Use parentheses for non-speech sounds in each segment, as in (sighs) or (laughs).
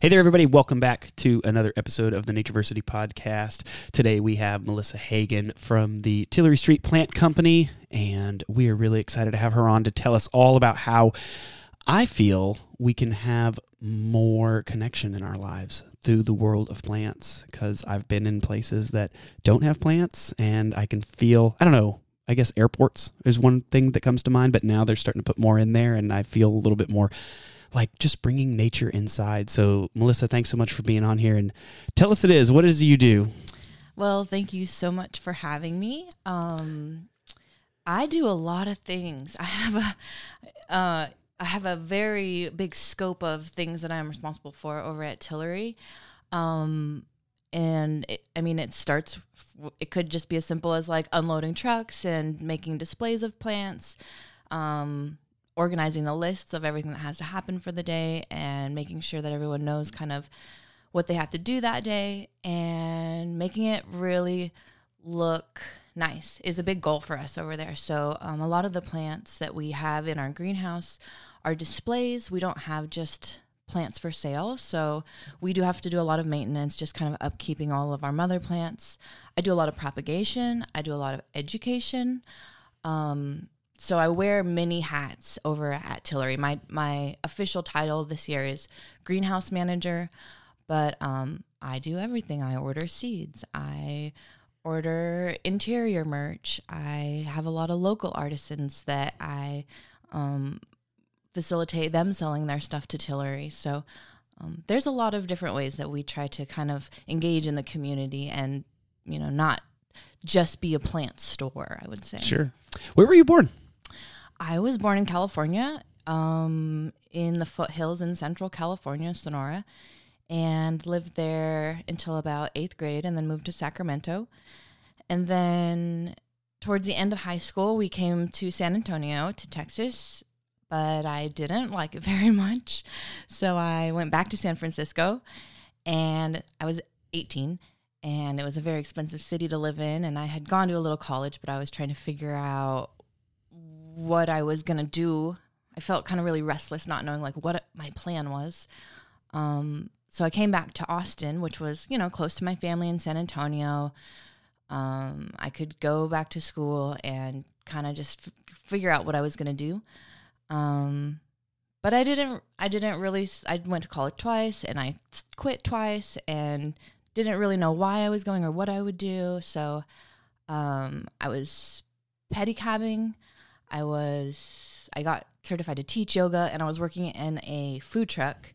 Hey there, everybody. Welcome back to another episode of the Natureversity Podcast. Today we have Melissa Hagen from the Tillery Street Plant Company, and we are really excited to have her on to tell us all about how I feel we can have more connection in our lives through the world of plants because I've been in places that don't have plants and I can feel, I don't know, I guess airports is one thing that comes to mind, but now they're starting to put more in there and I feel a little bit more like just bringing nature inside. So, Melissa, thanks so much for being on here and tell us it is. What is it you do? Well, thank you so much for having me. Um, I do a lot of things. I have a, uh, I have a very big scope of things that I'm responsible for over at Tillery. Um, and it, I mean, it starts, it could just be as simple as like unloading trucks and making displays of plants. Um, organizing the lists of everything that has to happen for the day and making sure that everyone knows kind of what they have to do that day and making it really look nice is a big goal for us over there. So, um, a lot of the plants that we have in our greenhouse are displays. We don't have just plants for sale. So, we do have to do a lot of maintenance, just kind of upkeeping all of our mother plants. I do a lot of propagation, I do a lot of education. Um, so I wear many hats over at Tillery. My my official title this year is greenhouse manager, but um, I do everything. I order seeds. I order interior merch. I have a lot of local artisans that I um, facilitate them selling their stuff to Tillery. So um, there's a lot of different ways that we try to kind of engage in the community and you know not just be a plant store. I would say. Sure. Where were you born? I was born in California, um, in the foothills in Central California, Sonora, and lived there until about eighth grade, and then moved to Sacramento. And then towards the end of high school, we came to San Antonio, to Texas, but I didn't like it (laughs) very much. So I went back to San Francisco, and I was 18 and it was a very expensive city to live in and i had gone to a little college but i was trying to figure out what I was gonna do. I felt kind of really restless, not knowing like what my plan was. Um, so I came back to Austin, which was you know close to my family in San Antonio. Um, I could go back to school and kind of just f- figure out what I was gonna do. Um, but I didn't. I didn't really. I went to college twice, and I quit twice, and didn't really know why I was going or what I would do. So um, I was pedicabbing I was I got certified to teach yoga and I was working in a food truck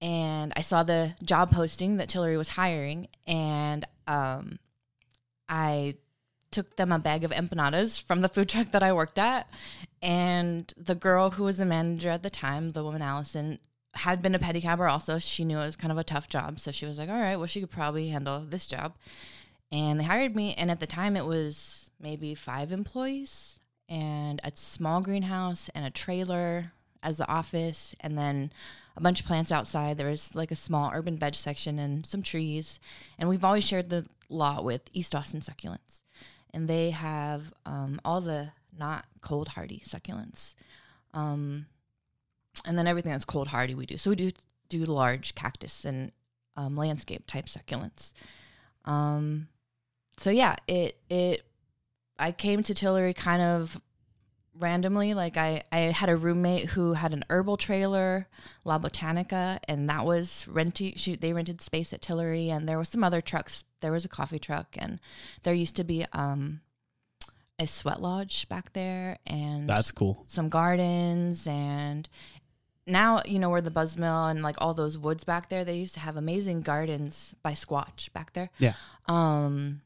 and I saw the job posting that Tillery was hiring and um, I took them a bag of empanadas from the food (laughs) truck that I worked at and the girl who was the manager at the time, the woman Allison, had been a pedicabber also. She knew it was kind of a tough job, so she was like, "All right, well she could probably handle this job." And they hired me and at the time it was maybe 5 employees and a small greenhouse and a trailer as the office and then a bunch of plants outside. There was like a small urban veg section and some trees and we've always shared the lot with east austin succulents. And they have um, all the not cold hardy succulents. Um, and then everything that's cold hardy we do. So we do do large cactus and um, landscape type succulents. Um, so yeah it it I came to Tillery kind of randomly. Like I, I had a roommate who had an herbal trailer, La Botanica, and that was renting. She, they rented space at Tillery, and there was some other trucks. There was a coffee truck, and there used to be um, a sweat lodge back there, and that's cool. Some gardens, and now you know where the buzz mill and like all those woods back there. They used to have amazing gardens by Squatch back there. Yeah. Um,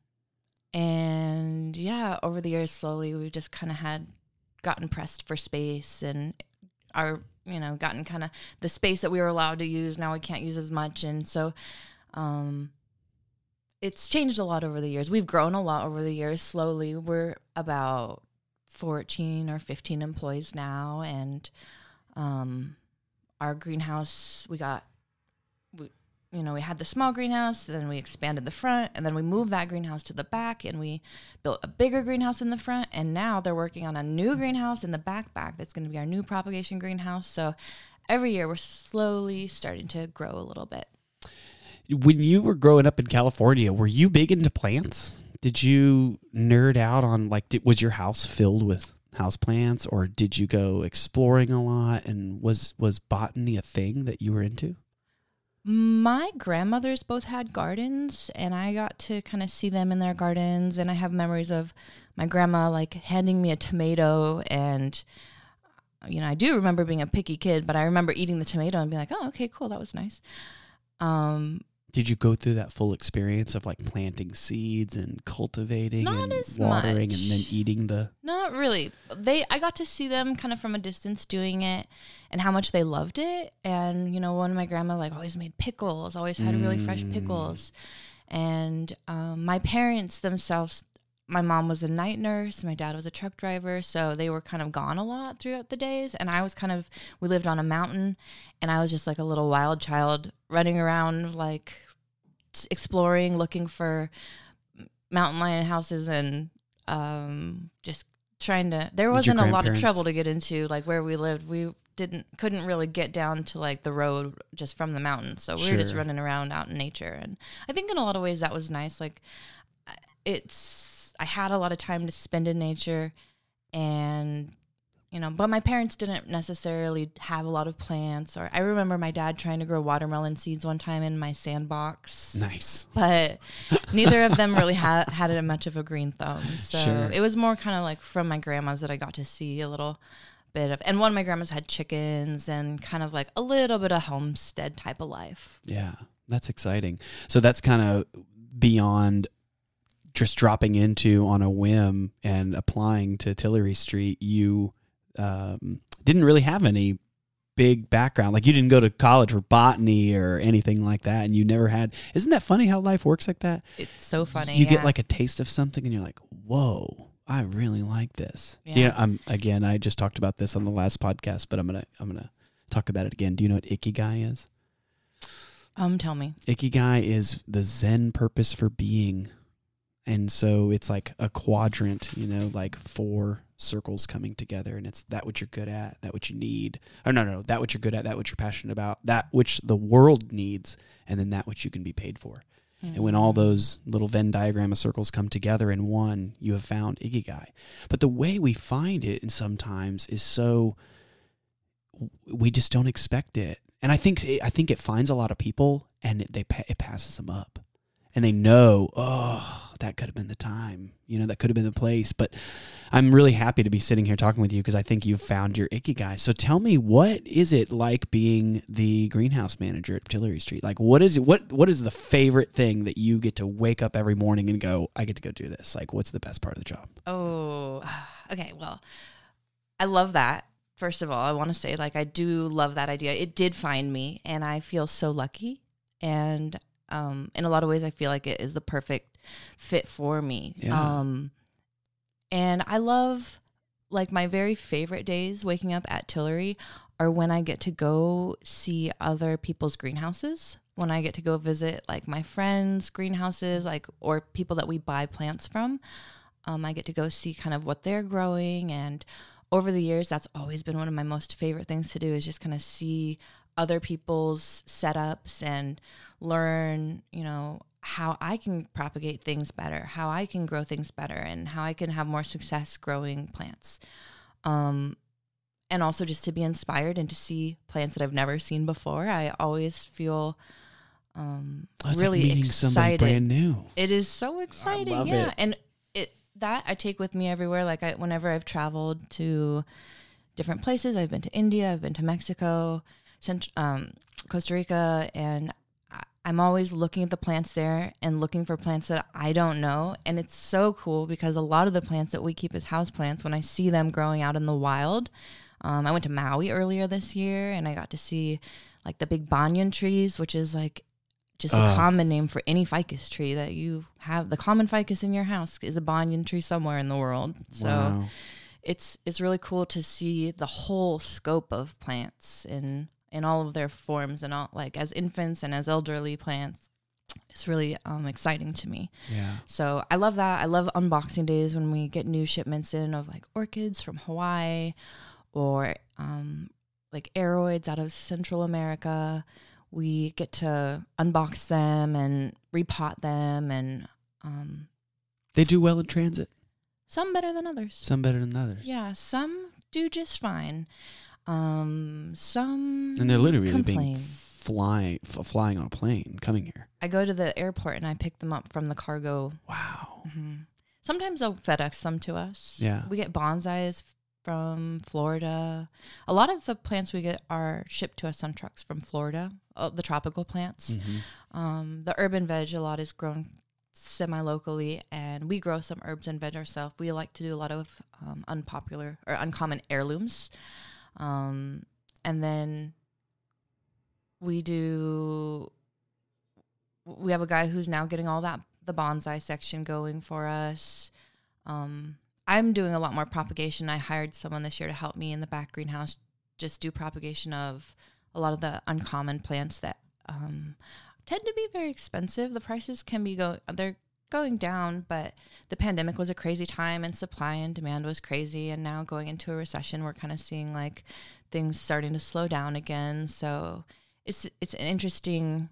and yeah, over the years, slowly we've just kind of had gotten pressed for space and our you know gotten kind of the space that we were allowed to use now we can't use as much. And so um it's changed a lot over the years. We've grown a lot over the years. Slowly we're about 14 or 15 employees now. And um our greenhouse we got you know, we had the small greenhouse, then we expanded the front, and then we moved that greenhouse to the back, and we built a bigger greenhouse in the front. And now they're working on a new greenhouse in the back back that's going to be our new propagation greenhouse. So every year we're slowly starting to grow a little bit. When you were growing up in California, were you big into plants? Did you nerd out on like did, was your house filled with house plants or did you go exploring a lot and was was botany a thing that you were into? My grandmothers both had gardens, and I got to kind of see them in their gardens. And I have memories of my grandma like handing me a tomato. And, you know, I do remember being a picky kid, but I remember eating the tomato and being like, oh, okay, cool, that was nice. Um, Did you go through that full experience of like planting seeds and cultivating Not and watering much. and then eating the Not really. They I got to see them kind of from a distance doing it and how much they loved it. And you know, one of my grandma like always made pickles, always had really fresh Mm. pickles. And um, my parents themselves, my mom was a night nurse, my dad was a truck driver, so they were kind of gone a lot throughout the days. And I was kind of we lived on a mountain, and I was just like a little wild child running around like exploring, looking for mountain lion houses and um, just trying to. There wasn't a lot of trouble to get into like where we lived. We didn't couldn't really get down to like the road just from the mountain, so we were just running around out in nature. And I think in a lot of ways that was nice. Like it's I had a lot of time to spend in nature, and you know, but my parents didn't necessarily have a lot of plants. Or I remember my dad trying to grow watermelon seeds one time in my sandbox nice. but (laughs) neither of them really had had much of a green thumb. So Sure. it was more kind of like from my grandma's that I got to see a little bit of. And one of my grandmas had chickens and kind of like a little bit of homestead type of life. Yeah, that's exciting. So that's kind of beyond just dropping into on a whim and applying to Tillery Street. You um, didn't really have any big background. Like you didn't go to college for botany or anything like that, and you never had. Isn't that funny how life works like that? It's so funny. You get like a taste of something, and you're like, "Whoa." I really like this. Yeah. You know, I'm again. I just talked about this on the last podcast, but I'm gonna I'm gonna talk about it again. Do you know what ikigai is? um, tell me. Ikigai is the Zen purpose for being. And so it's like a quadrant, you know, like four circles coming together. And it's that what you're good at, that what you need. Oh, or no, no, that what you're good at, that what you're passionate about, that which the world needs, and then that which you can be paid for. And when all hmm. those little Venn diagram of circles come together in one, you have found Ikigai. But the way we find it and sometimes is so we just don't expect it. And I think I think it finds a lot of people and it, they it passes them up. And they know, oh, that could have been the time. You know, that could have been the place. But I'm really happy to be sitting here talking with you because I think you've found your ikigai. So tell me, what is it like being the greenhouse manager at Tillery Street? Like, what is it? What What is the favorite thing that you get to wake up every morning and go, I get to go do this? Like, what's the best part of the job? Oh, (sighs) okay. Well, I love that. First of all, I want to say, like, I do love that idea. It did find me, and I feel so lucky. And um, in a lot of ways, I feel like it is the perfect fit for me. Yeah. Um, and I love, like, my very favorite days waking up at Tillery are when I get to go see other people's greenhouses. When I get to go visit, like, my friends' greenhouses, like, or people that we buy plants from. Um, I get to go see kind of what they're growing. And over the years, that's always been one of my most favorite things to do is just kind of see other people's setups and learn, you know, how I can propagate things better, how I can grow things better, and how I can have more success growing plants. Um, and also just to be inspired and to see plants that I've never seen before. I always feel um, Oh, it's really like meeting somebody excited. brand new. It is so exciting. love yeah. it. And it that I take with me everywhere. Like I whenever I've traveled to different places, I've been to India, I've been to Mexico, Cent- um, Costa Rica, and I'm always looking at the plants there and looking for plants that I don't know. And it's so cool because a lot of the plants that we keep as house plants, when I see them growing out in the wild, um, I went to Maui earlier this year and I got to see like the big banyan trees, which is like just a Oh. common name for any ficus tree that you have. The common ficus in your house is a banyan tree somewhere in the world. So wow. it's it's really cool to see the whole scope of plants in in all of their forms and all like as infants and as elderly plants. It's really um, exciting to me. Yeah. So I love that. I love unboxing days when we get new shipments in of like orchids from Hawaii or um, like aroids out of Central America. We get to unbox them and repot them, and um, They do well in transit. some better than others. Some better than others. Yeah, some do just fine. Um, some And they're literally being complain. flying, f- flying on a plane coming here. I go to the airport and I pick them up from the cargo. Wow. Mhm. Sometimes they'll FedEx them to us. Yeah. we get bonsais from Florida. A lot of the plants we get are shipped to us on trucks from Florida. Uh, the tropical plants. Mhm. Um, the urban veg a lot is grown semi locally, and we grow some herbs and veg ourselves. We like to do a lot of um, unpopular or uncommon heirlooms, um, and then we do. We have a guy who's now getting all that the bonsai section going for us. Um, I'm doing a lot more propagation. I hired someone this year to help me in the back greenhouse, just do propagation of a lot of the uncommon plants that um, tend to be very expensive. The prices can be go they're going down, but the pandemic was a crazy time and supply and demand was crazy and now going into a recession we're kind of seeing like things starting to slow down again. So it's it's an interesting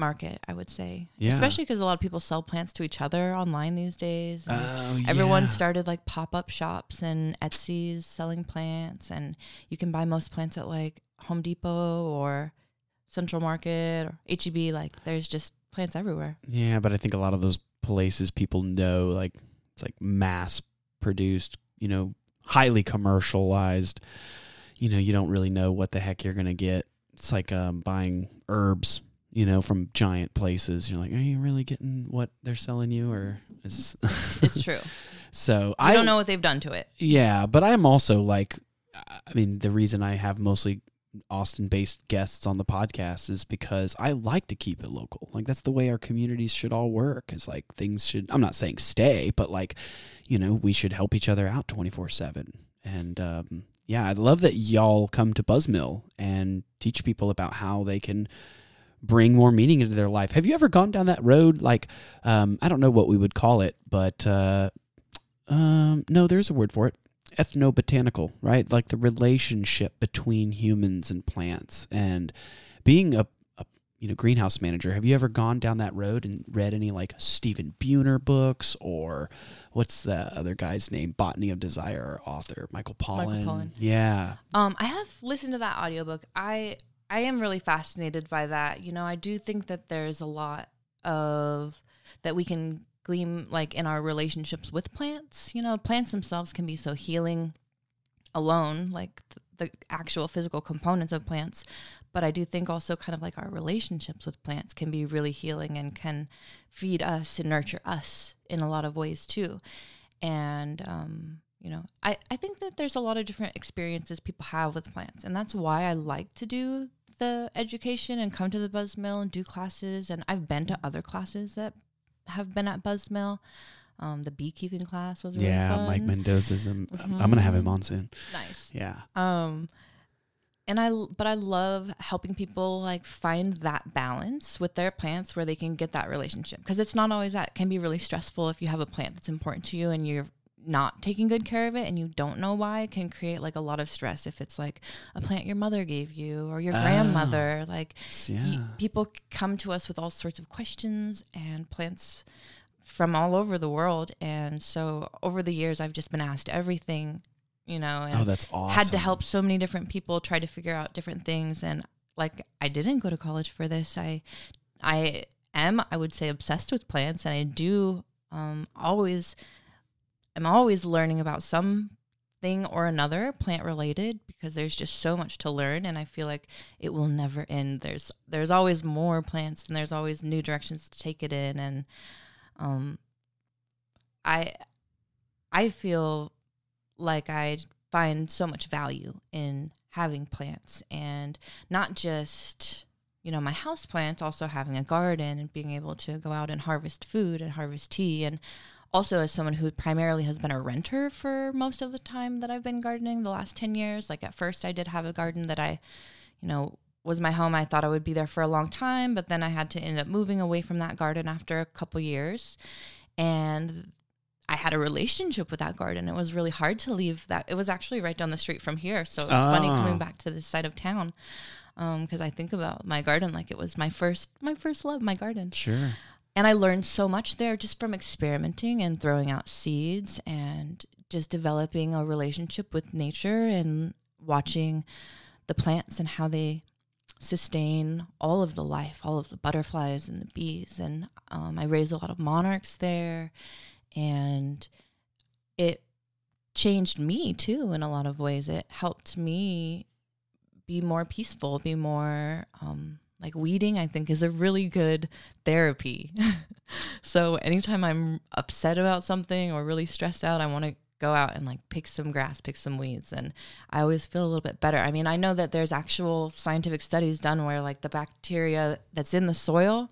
market, I would say. Yeah. Especially because a lot of people sell plants to each other online these days. Oh, Everyone yeah. started like pop up shops and Etsy's selling plants, and you can buy most plants at like Home Depot or Central Market or HEB. Like there's just plants everywhere. Yeah, but I think a lot of those places people know, like it's like mass produced, you know, highly commercialized. You know, you don't really know what the heck you're gonna get. It's like um, buying herbs, you know, from giant places. You're like, are you really getting what they're selling you, or is (laughs) It's true. so I I don't know what they've done to it. Yeah, but I'm also like, I mean, the reason I have mostly Austin based guests on the podcast is because I like to keep it local. Like, that's the way our communities should all work, is like things should, I'm not saying stay, but like, you know, we should help each other out 24 7. And um, yeah, I love that y'all come to Buzzmill and teach people about how they can bring more meaning into their life. Have you ever gone down that road? Like, um, I don't know what we would call it, but uh, um, no, there's a word for it. Ethnobotanical, right? Like the relationship between humans and plants. And being a, a you know greenhouse manager, have you ever gone down that road and read any like Stephen Buhner books or what's the other guy's name? Botany of Desire author Michael Pollan. Michael Pollan. Yeah, Um, I have listened to that audiobook. I I am really fascinated by that. You know, I do think that there's a lot of that we can glean like in our relationships with plants. You know, plants themselves can be so healing alone, like th- the actual physical components of plants. But I do think also kind of like our relationships with plants can be really healing and can feed us and nurture us in a lot of ways too. And um, you know, I, I think that there's a lot of different experiences people have with plants, and that's why I like to do the education and come to the Buzz Mill and do classes. And I've been to other classes that have been at Buzz Mill. Um, the beekeeping class was really yeah. fun. Mike Mendoza's. I'm, I'm gonna have him on soon. nice. Yeah. Um, and I, but I love helping people like find that balance with their plants where they can get that relationship because it's not always that. It can be really stressful if you have a plant that's important to you and you're not taking good care of it and you don't know why. Can create like a lot of stress if it's like a plant your mother gave you or your Oh. grandmother. Like S- y- Yeah. people come to us with all sorts of questions and plants from all over the world. And so over the years, I've just been asked everything, you know, and Oh, that's awesome. had to help so many different people try to figure out different things. And like, I didn't go to college for this. I, I am, I would say, obsessed with plants, and I do um, always, I'm always learning about some thing or another plant related because there's just so much to learn and I feel like it will never end. There's there's always more plants and there's always new directions to take it in and um I I feel like I find so much value in having plants and not just you know my house plants also having a garden and being able to go out and harvest food and harvest tea and also as someone who primarily has been a renter for most of the time that I've been gardening the last 10 years like at first I did have a garden that I you know was my home I thought I would be there for a long time but then I had to end up moving away from that garden after a couple years and I had a relationship with that garden. It was really hard to leave that. It was actually right down the street from here, so it's funny Oh. coming back to this side of town um, because I think about my garden like it was my first my first love, my garden. Sure. And I learned so much there just from experimenting and throwing out seeds and just developing a relationship with nature and watching the plants and how they sustain all of the life, all of the butterflies and the bees. And um, I raised a lot of monarchs there. And it changed me too in a lot of ways. It helped me be more peaceful, be more um, like weeding, I think is a really good therapy. (laughs) so anytime I'm upset about something or really stressed out, I want to go out and like pick some grass, pick some weeds, and I always feel a little bit better. I mean, I know that there's actual scientific studies done where like the bacteria that's in the soil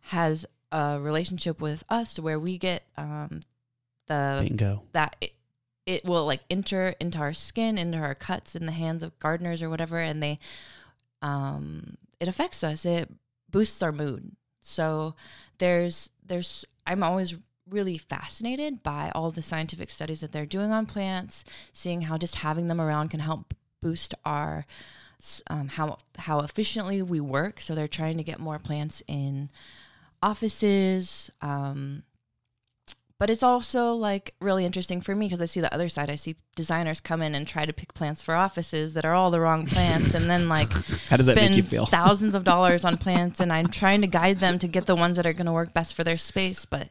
has a relationship with us to where we get um, the Bingo. that it, it will like enter into our skin, into our cuts in the hands of gardeners or whatever, and they um it affects us. It boosts our mood. So there's there's I'm always really fascinated by all the scientific studies that they're doing on plants, seeing how just having them around can help boost our um, how how efficiently we work. So they're trying to get more plants in offices. Um, but it's also like really interesting for me because I see the other side. I see designers come in and try to pick plants for offices that are all the wrong plants, and then like (laughs) How does that spend make you feel? (laughs) thousands of dollars on plants. And I'm trying to guide them to get the ones that are going to work best for their space, but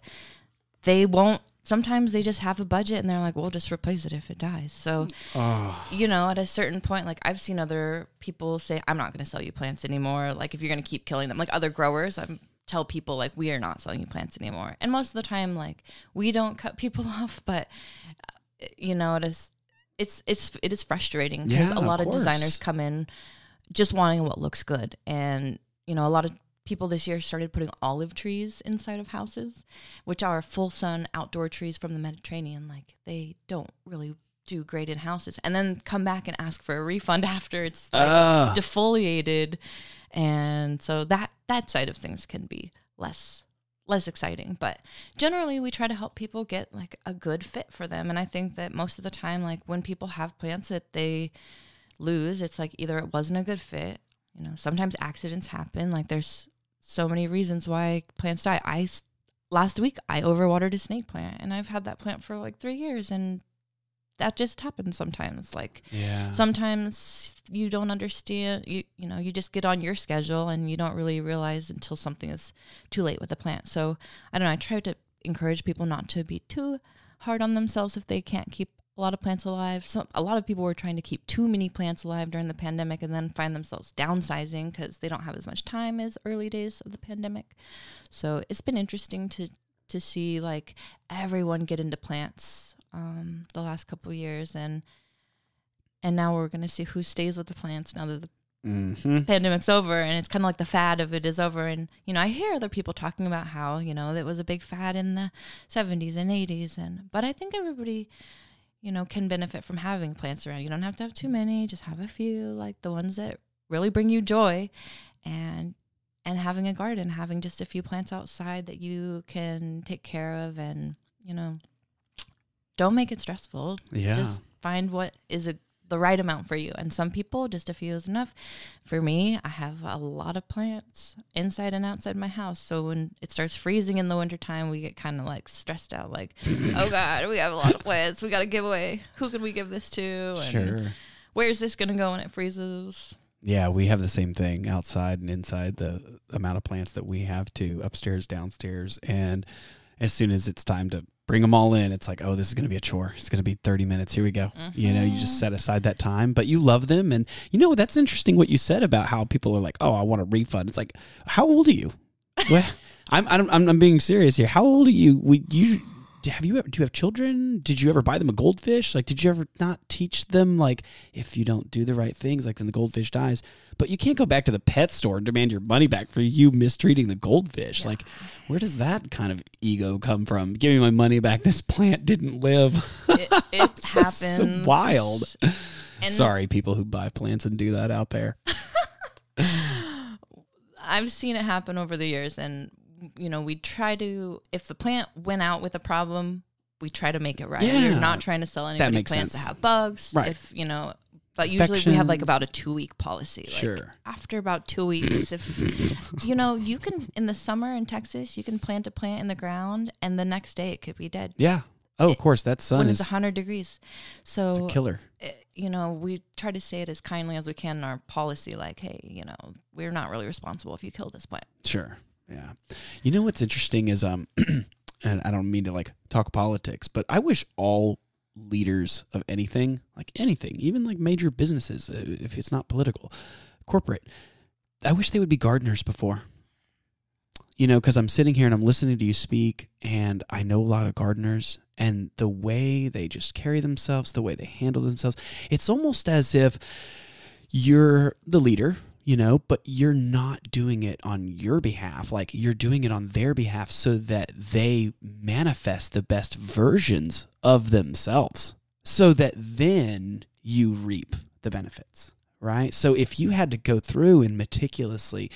they won't. Sometimes they just have a budget and they're like, "We'll just replace it if it dies." So Oh, you know, at a certain point, like I've seen other people say, I'm not going to sell you plants anymore. Like if you're going to keep killing them, like other growers, I tell people like we are not selling you plants anymore. And most of the time, like we don't cut people (laughs) off, but uh, you know, it is, it's, it's, it is frustrating because Yeah, a lot of, course. designers come in just wanting what looks good. And, you know, a lot of people this year started putting olive trees inside of houses, which are full sun outdoor trees from the Mediterranean. Like they don't really do great in houses and then come back and ask for a refund (laughs) after it's like Ugh. defoliated. And so that that side of things can be less less exciting. But generally we try to help people get like a good fit for them. And i think that most of the time like when people have plants that they lose it's like either it wasn't a good fit you know sometimes accidents happen. Like there's so many reasons why plants die. I last week i overwatered a snake plant and i've had that plant for like three years and that just happens sometimes like yeah. sometimes you don't understand you you know you just get on your schedule and you don't really realize until something is too late with the plant. So i don't know i try to encourage people not to be too hard on themselves if they can't keep a lot of plants alive. So a lot of people were trying to keep too many plants alive during the pandemic and then find themselves downsizing because they don't have as much time as early days of the pandemic. So it's been interesting to to see like everyone get into plants um, the last couple of years and and now we're going to see who stays with the plants now that the hmm pandemic's over and it's kind of like the fad of it is over and you know i hear other people talking about how you know it was a big fad in the 70s and 80s and but i think everybody you know can benefit from having plants around. You don't have to have too many just have a few like the ones that really bring you joy and and having a garden having just a few plants outside that you can take care of and you know don't make it stressful Yeah. just find what is a, the right amount for you. And some people, just a few is enough. For me, I have a lot of plants inside and outside my house. So when it starts freezing in the wintertime, we get kind of like stressed out, like, (laughs) oh God, we have a lot of plants. We got to give away. Who can we give this to? And sure. Where's this going to go when it freezes? Yeah, we have the same thing outside and inside the amount of plants that we have to upstairs, downstairs. And as soon as it's time to bring them all in, it's like, oh, this is going to be a chore. It's going to be 30 minutes. Here we go. You know, you just Mhm. set aside that time, but you love them. And you know, that's interesting what you said about how people are like, oh, I want a refund. It's like, how old are you? (laughs) well, I'm, I'm, I'm, I'm being serious here. How old are you? We, you, have you ever, do you have children? Did you ever buy them a goldfish? Like, did you ever not teach them, like, if you don't do the right things, like, then the goldfish dies? But you can't go back to the pet store and demand your money back for you mistreating the goldfish. Like, where does that kind of ego come from? Give me my money back. This plant didn't live. It, it (laughs) happens. wild. And Sorry, people who buy plants and do that out there. (laughs) I've seen it happen over the years, and you know, we try to if the plant went out with a problem, we try to make it right. Yeah. We're not trying to sell anybody plants sense. that have bugs. Right. If you know, but usually we have like about a two week policy. Like Sure. After about two weeks, if you know, you can in the summer in Texas, you can plant a plant in the ground, and the next day it could be dead Yeah. Oh, of course, that sun is it's hundred degrees. it's So a killer. eh, you know, we try to say it as kindly as we can in our policy, like, hey, you know, we're not really responsible if you kill this plant. Sure. Yeah. You know what's interesting is um (clears throat) and I don't mean to like talk politics, but I wish all leaders of anything, like anything, even like major businesses, uh, if it's not political, corporate, I wish they would be gardeners before. You know, because I'm sitting here and I'm listening to you speak, and I know a lot of gardeners, and the way they just carry themselves, the way they handle themselves, it's almost as if you're the leader, you know, but you're not doing it on your behalf. Like you're doing it on their behalf so that they manifest the best versions of themselves so that then you reap the benefits, right? So if you had to go through and meticulously,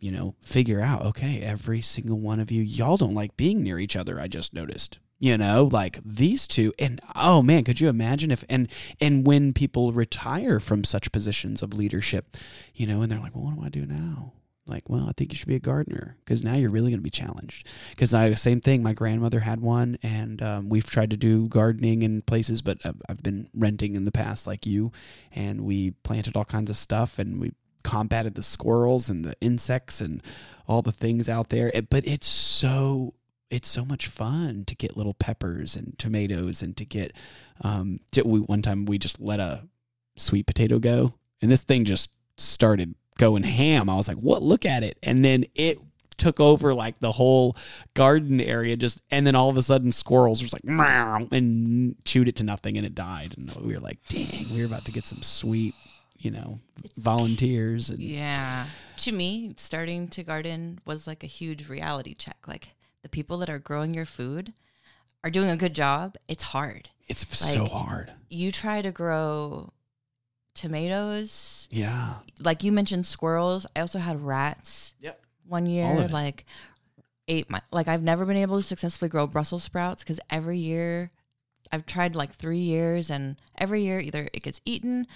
you know, figure out, okay, every single one of you, y'all don't like being near each other, I just noticed. You know, like these two and oh man, could you imagine if and and when people retire from such positions of leadership, you know, and they're like, well, what do I do now? Like, well, I think you should be a gardener because now you're really going to be challenged. Because I, same thing, my grandmother had one, and um, we've tried to do gardening in places, but I've, I've been renting in the past, like you, and we planted all kinds of stuff, and we combated the squirrels and the insects and all the things out there. It, but it's so it's so much fun to get little peppers and tomatoes and to get um to, we one time we just let a sweet potato go and this thing just started going ham i was like what look at it and then it took over like the whole garden area just and then all of a sudden squirrels were just like and chewed it to nothing and it died and we were like dang we were about to get some sweet you know volunteers and Yeah. To me, starting to garden was like a huge reality check. Like the people that are growing your food are doing a good job. It's hard. it's so hard You try to grow tomatoes, yeah like you mentioned squirrels. I also had rats Yep. one year, like ate my like I've never been able to successfully grow Brussels sprouts because every year I've tried like three years and every year either it gets eaten.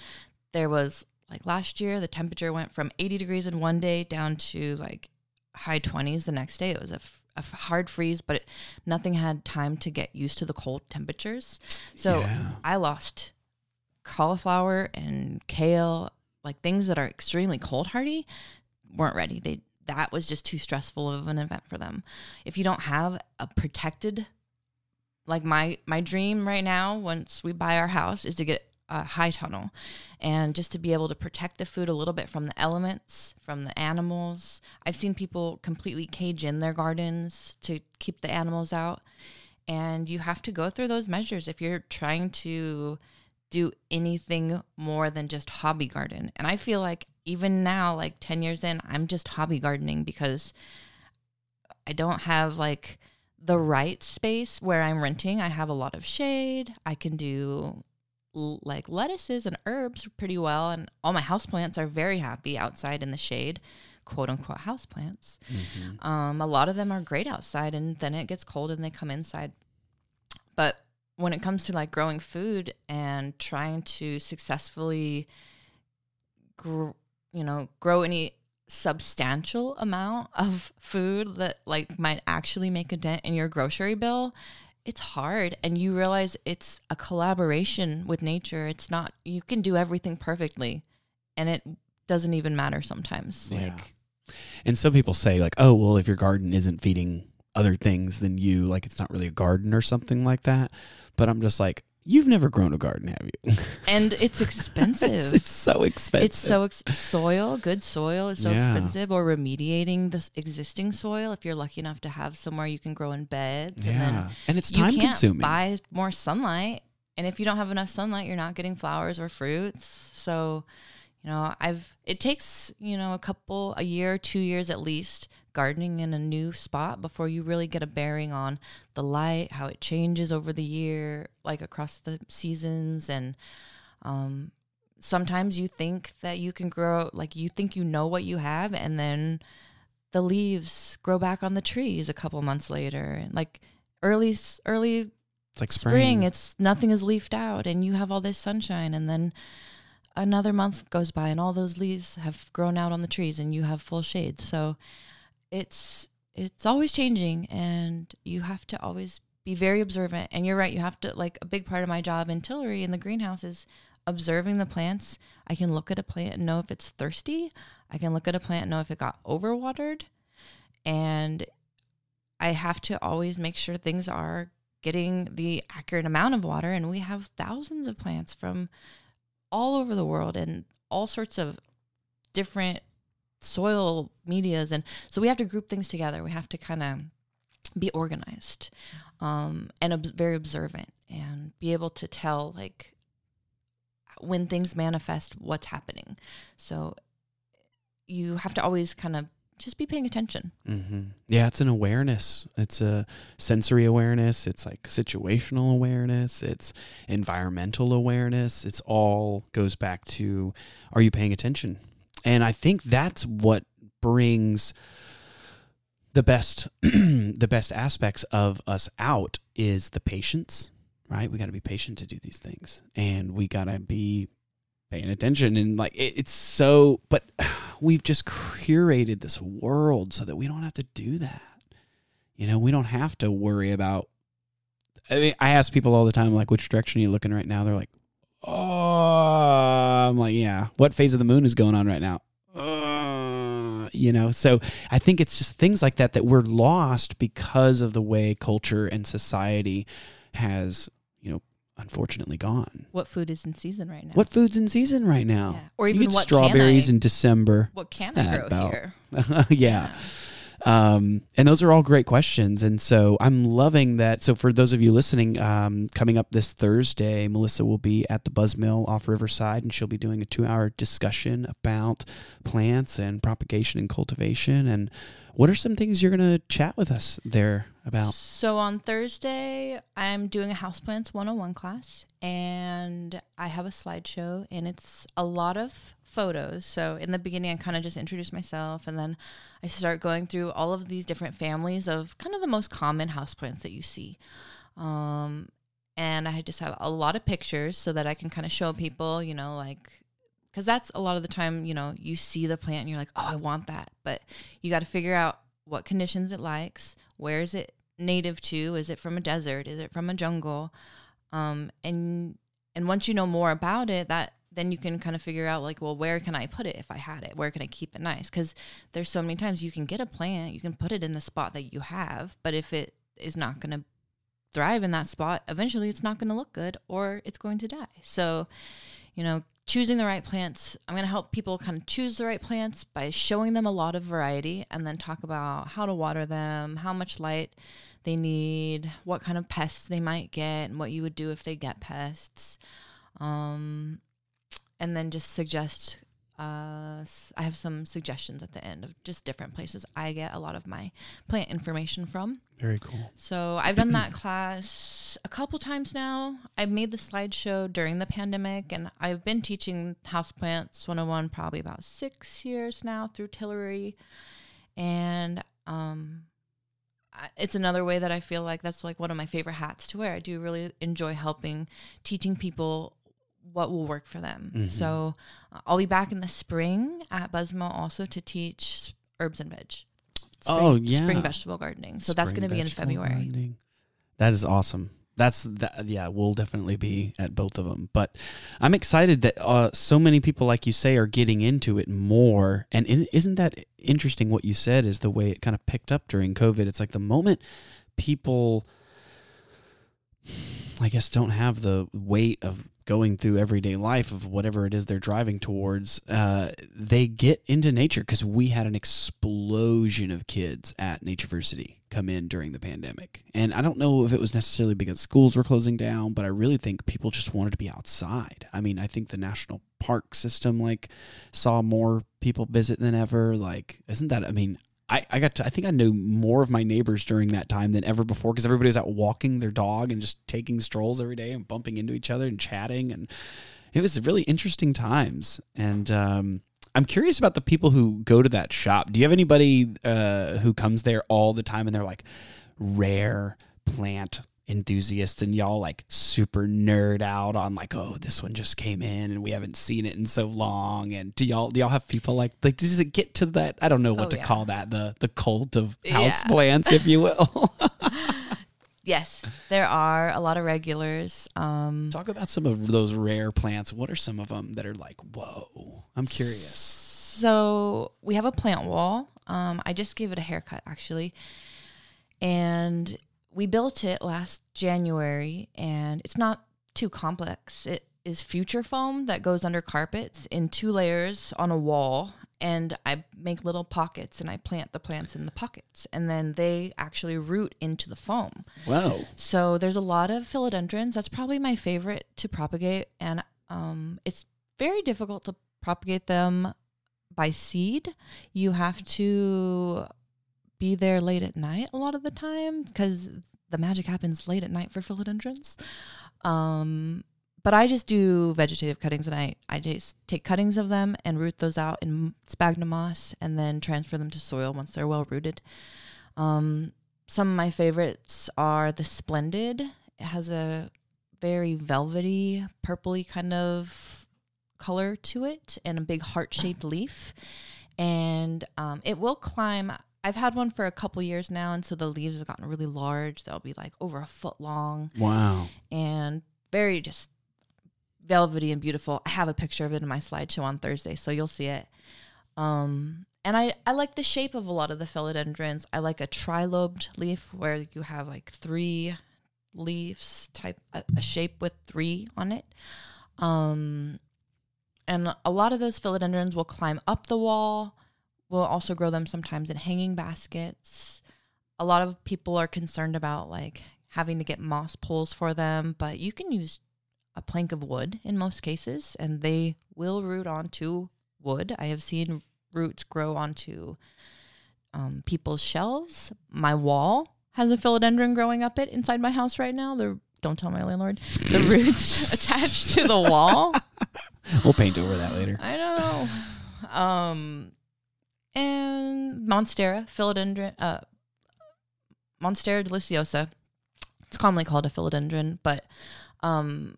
There was like last year the temperature went from 80 degrees in one day down to like high 20s the next day. It was a, f- a hard freeze, but it, nothing had time to get used to the cold temperatures. So Yeah. I lost cauliflower and kale, like things that are extremely cold hardy, weren't ready. They that was just too stressful of an event for them. If you don't have a protected like my my dream right now once we buy our house is to get a high tunnel and just to be able to protect the food a little bit from the elements, from the animals. I've seen people completely cage in their gardens to keep the animals out. And you have to go through those measures if you're trying to do anything more than just hobby garden. And I feel like even now, like 10 years in, I'm just hobby gardening because I don't have like the right space where I'm renting. I have a lot of shade. I can do like lettuces and herbs pretty well. And all my houseplants are very happy outside in the shade, quote unquote houseplants. Mhm. Um, a lot of them are great outside, and then it gets cold and they come inside. But when it comes to like growing food and trying to successfully, gr- you know, grow any substantial amount of food that like might actually make a dent in your grocery bill, it's hard. And you realize it's a collaboration with nature. It's not you can do everything perfectly, and it doesn't even matter sometimes. Yeah. Like And some people say like, oh, well, if your garden isn't feeding other things than you, like it's not really a garden or something like that. But I'm just like, you've never grown a garden, have you? (laughs) and it's expensive. it's, it's so expensive. It's so ex- soil, good soil is so Yeah. expensive. Or remediating the existing soil if you're lucky enough to have somewhere you can grow in beds. And yeah, then and it's you time can't consuming. buy more sunlight. And if you don't have enough sunlight, you're not getting flowers or fruits. So, you know, I've it takes you know a couple a year, two years at least gardening in a new spot before you really get a bearing on the light, how it changes over the year, like across the seasons, and um, sometimes you think that you can grow like you think you know what you have and then the leaves grow back on the trees a couple months later and like early early It's like spring. It's nothing is leafed out, and you have all this sunshine, and then another month goes by, and all those leaves have grown out on the trees, and you have full shade. So it's it's always changing, and you have to always be very observant. And you're right, you have to like a big part of my job in Tillery in the greenhouse is observing the plants. I can look at a plant and know if it's thirsty. I can look at a plant and know if it got overwatered. And I have to always make sure things are getting the accurate amount of water. And we have thousands of plants from all over the world and all sorts of different soil medias. And so we have to group things together. We have to kind of be organized um, and ob- very observant and be able to tell like when things manifest what's happening so you have to always kind of just be paying attention Mm-hmm. Yeah, it's an awareness. It's a sensory awareness. It's like situational awareness. It's environmental awareness. It's all goes back to are you paying attention? And I think that's what brings the best (clears throat) the best aspects of us out is the patience, right? We got to be patient to do these things, and we got to be paying attention and like it, it's so but (sighs) we've just curated this world so that we don't have to do that. You know we don't have to worry about i mean i ask people all the time like which direction are you looking right now? They're like oh i'm like yeah what phase of the moon is going on right now uh, you know so i think it's just things like that that we're lost because of the way culture and society has you know unfortunately gone what food is in season right now what food's in season right now? Yeah. Or You even get what strawberries can I, in December. what can Sad I grow about- here (laughs) yeah. Um, and those are all great questions. And so I'm loving that. So for those of you listening, um, coming up this Thursday, Melissa will be at the Buzz Mill off Riverside, and she'll be doing a two hour discussion about plants and propagation and cultivation. And what are some things you're going to chat with us there about? So on Thursday, I'm doing a Houseplants 101 class, and I have a slideshow, and it's a lot of photos. So in the beginning, I kind of just introduce myself, and then I start going through all of these different families of kind of the most common houseplants that you see. Um, and I just have a lot of pictures so that I can kind of show people, you know, like because that's a lot of the time, you know, you see the plant and you're like, oh, I want that. But you got to figure out what conditions it likes, where is it native to? Is it from a desert? Is it from a jungle? Um, and and once you know more about it, that then you can kind of figure out like, well, where can I put it if I had it? Where can I keep it nice? Because there's so many times you can get a plant, you can put it in the spot that you have, but if it is not going to thrive in that spot, eventually it's not going to look good or it's going to die. So, you know, choosing the right plants. I'm going to help people kind of choose the right plants by showing them a lot of variety and then talk about how to water them, how much light they need, what kind of pests they might get, and what you would do if they get pests. Um, and then just suggest uh, I have some suggestions at the end of just different places I get a lot of my plant information from. Very cool. So I've done that class a couple times now. I've made the slideshow during the pandemic, and I've been teaching houseplants 101 probably about six years now through Tillery. And um, it's another way that I feel like that's like one of my favorite hats to wear. I do really enjoy helping, teaching people what will work for them. Mhm. So uh, I'll be back in the spring at Buzz Mill also to teach herbs and veg. Spring, Oh, yeah. spring vegetable gardening. So that's going to be in February. gardening. That is awesome. That's that. Yeah, we'll definitely be at both of them. But I'm excited that uh, so many people, like you say, are getting into it more. And is isn't that interesting? What you said is the way it kind of picked up during COVID. It's like the moment people, I guess, don't have the weight of going through everyday life of whatever it is they're driving towards, uh, they get into nature because we had an explosion of kids at Natureversity come in during the pandemic. And I don't know if it was necessarily because schools were closing down, but I really think people just wanted to be outside. I mean, I think the national park system like saw more people visit than ever. Like, isn't that? I mean. I, I got to, I think I knew more of my neighbors during that time than ever before because everybody was out walking their dog and just taking strolls every day and bumping into each other and chatting and it was really interesting times. And um, i'm curious about the people who go to that shop. Do you have anybody uh, who comes there all the time and they're like rare plant enthusiasts and y'all like super nerd out on like oh this one just came in and we haven't seen it in so long and do y'all do y'all have people like like does it get to that I don't know what Oh, to yeah. call that the the cult of Yeah. house plants if you will (laughs) Yes, there are a lot of regulars. Um, talk about some of those rare plants what are some of them that are like whoa I'm curious So we have a plant wall. Um, I just gave it a haircut actually, and we built it last January. And it's not too complex. It is future foam that goes under carpets in two layers on a wall. And I make little pockets and I plant the plants in the pockets, and then they actually root into the foam. Wow. So there's a lot of philodendrons. That's probably my favorite to propagate, and um, it's very difficult to propagate them by seed. You have to be there late at night a lot of the time because the magic happens late at night for philodendrons. Um, but I just do vegetative cuttings, and I I just take cuttings of them and root those out in sphagnum moss, and then transfer them to soil once they're well rooted. Um, some of my favorites are the Splendid. It has a very velvety, purpley kind of color to it and a big heart shaped leaf. And um, it will climb. I've had one for a couple years now, and so the leaves have gotten really large. They'll be like over a foot long wow and very just velvety and beautiful. I have a picture of it in my slideshow on Thursday, so you'll see it. Um, and I, I like the shape of a lot of the philodendrons. I like a trilobed leaf where you have like three leaves type a, a shape with three on it. Um, and a lot of those philodendrons will climb up the wall. We'll also grow them sometimes in hanging baskets. A lot of people are concerned about like having to get moss poles for them, but you can use a plank of wood in most cases, and they will root onto wood. I have seen roots grow onto um, people's shelves. My wall has a philodendron growing up it inside my house right now. The don't tell my landlord. The (laughs) roots attached to the wall. we'll paint over that later I don't know. Um, and Monstera, philodendron, uh, Monstera deliciosa. It's commonly called a philodendron, but um,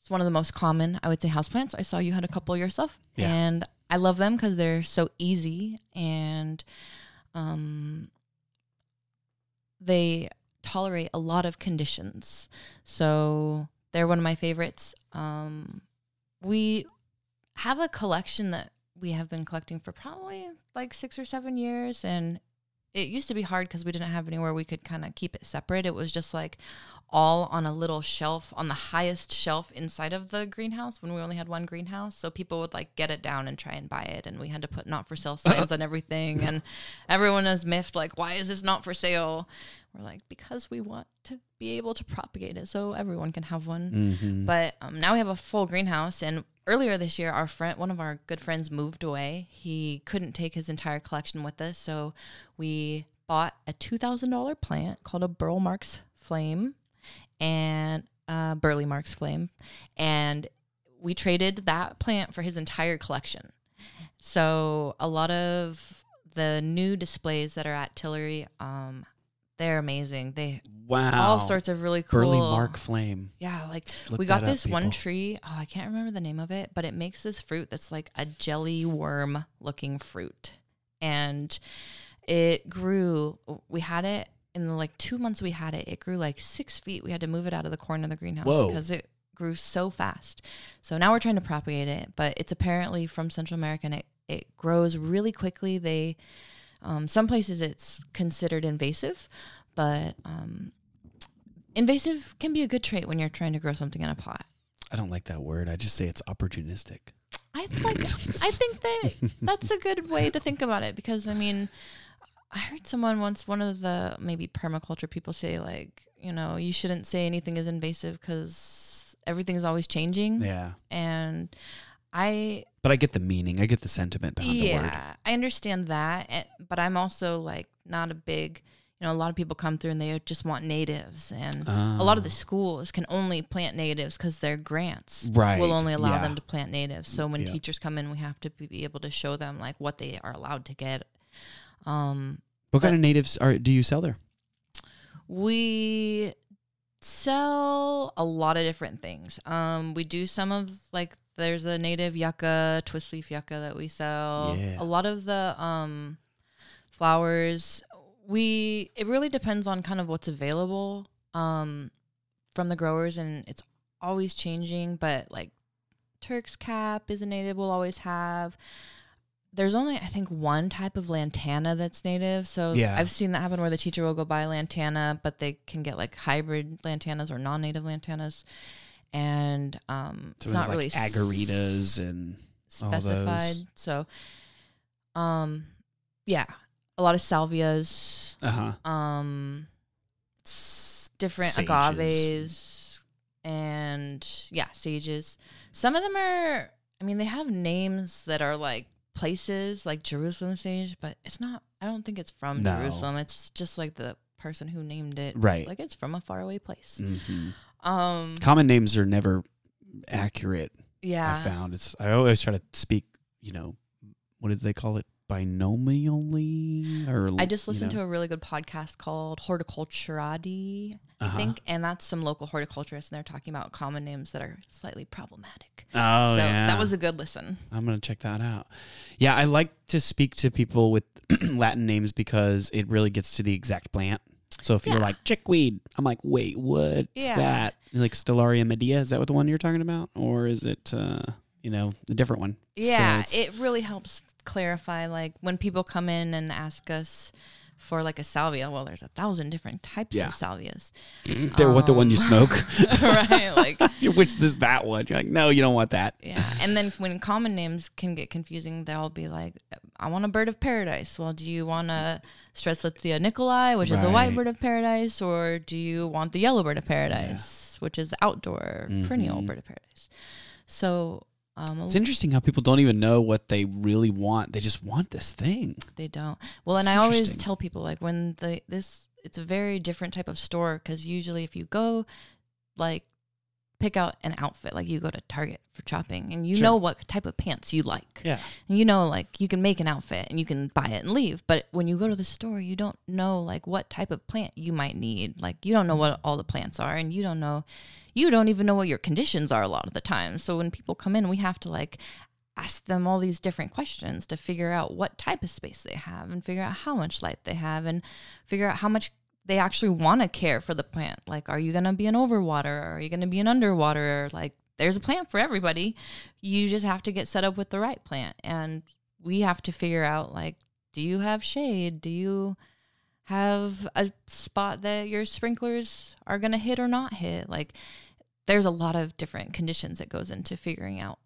it's one of the most common, I would say, houseplants. I saw you had a couple yourself, Yeah. and I love them because they're so easy and um, they tolerate a lot of conditions. So they're one of my favorites. Um, we have a collection that we have been collecting for probably like six or seven years and it used to be hard because we didn't have anywhere we could kind of keep it separate. It was just like all on a little shelf on the highest shelf inside of the greenhouse when we only had one greenhouse. So people would like get it down and try and buy it and we had to put not for sale signs (laughs) on everything and everyone is miffed like why is this not for sale we're like because we want to be able to propagate it so everyone can have one mm-hmm. but um, now we have a full greenhouse, and earlier this year, our friend, one of our good friends, moved away. He couldn't take his entire collection with us, so we bought a two thousand dollar plant called a Burle Marx Flame, and uh, Burle Marx Flame, and we traded that plant for his entire collection. So a lot of the new displays that are at Tillery, um, they're amazing. They wow all sorts of really cool Burle Marx Flame yeah, like Look we got that up, this one people. tree. Oh, I can't remember the name of it, but it makes this fruit that's like a jelly worm looking fruit. And it grew, we had it in the like two months we had it, it grew like six feet. We had to move it out of the corner of the greenhouse because it grew so fast. So now we're trying to propagate it, but it's apparently from Central America and it, it grows really quickly. They, um, some places it's considered invasive, but um, invasive can be a good trait when you're trying to grow something in a pot. I don't like that word I just say it's opportunistic I like. I think that (laughs) that's a good way to think about it because I mean, I heard someone once, one of the maybe permaculture people say like, you know, you shouldn't say anything is invasive because everything's always changing, yeah and I but I get the meaning I get the sentiment behind the word yeah, I understand that, but I'm also like not a big. You know, a lot of people come through and they just want natives, and a lot of the Ah. schools can only plant natives because their grants Right, will only allow yeah. them to plant natives. So when Yeah. teachers come in, we have to be able to show them like what they are allowed to get. Um, what kind of natives are do you sell there we sell a lot of different things. Um, we do some of like there's a native yucca, twist leaf yucca that we sell. Yeah. A lot of the um flowers we it really depends on kind of what's available um from the growers and it's always changing, but like Turk's cap is a native we'll always have. There's only I think one type of lantana that's native. So Yeah. I've seen that happen where the teacher will go buy lantana, but they can get like hybrid lantanas or non-native lantanas. And um So it's not like really agaritas and specified. So um yeah, a lot of salvias, uh huh. um different Sages. agaves and yeah sages some of them are i mean they have names that are like places like jerusalem sage but it's not i don't think it's from No. jerusalem it's just like the person who named it Right. like it's from a faraway place hmm um Common names are never accurate. yeah I found it's. I always try to speak. You know, what did they call it? Binomially, or I just listened to a really good podcast called Horticulturati, I uh think, and that's some local horticulturists, and they're talking about common names that are slightly problematic. Oh so yeah, that was a good listen. I'm gonna check that out. Yeah, I like to speak to people with (clears throat) Latin names because it really gets to the exact plant. So if you're like chickweed, I'm like, wait, what's Yeah. that? Like Stellaria media, is that what the one you're talking about, or is it, uh, you know, a different one? Yeah, it's- it really helps clarify. Like when people come in and ask us for like a salvia, well, there's a thousand different types Yeah. of salvias, (laughs) they're what the one you Um, smoke. (laughs) right? Like, (laughs) Which is that one? You're like, no, you don't want that. yeah. And then when common names can get confusing, they'll be like, "I want a bird of paradise." Well, do you want a Strelitzia nicolai, which is a white bird of paradise, or do you want the yellow bird of paradise, which is the outdoor perennial Mhm. bird of paradise? So. Um, It's interesting how people don't even know what they really want. They just want this thing. They don't. Well, and It's I always tell people like when the this it's a very different type of store because usually if you go like pick out an outfit like you go to Target for shopping and you Sure. know what type of pants you like Yeah. and you know like you can make an outfit and you can buy it and leave but when you go to the store you don't know like what type of plant you might need like you don't know what all the plants are and you don't know you don't even know what your conditions are a lot of the time so when people come in we have to like ask them all these different questions to figure out what type of space they have and figure out how much light they have and figure out how much they actually want to care for the plant. Like, are you going to be an overwater? Or are you going to be an underwater? Like, there's a plant for everybody. You just have to get set up with the right plant. And we have to figure out, like, do you have shade? Do you have a spot that your sprinklers are going to hit or not hit? Like, there's a lot of different conditions that goes into figuring out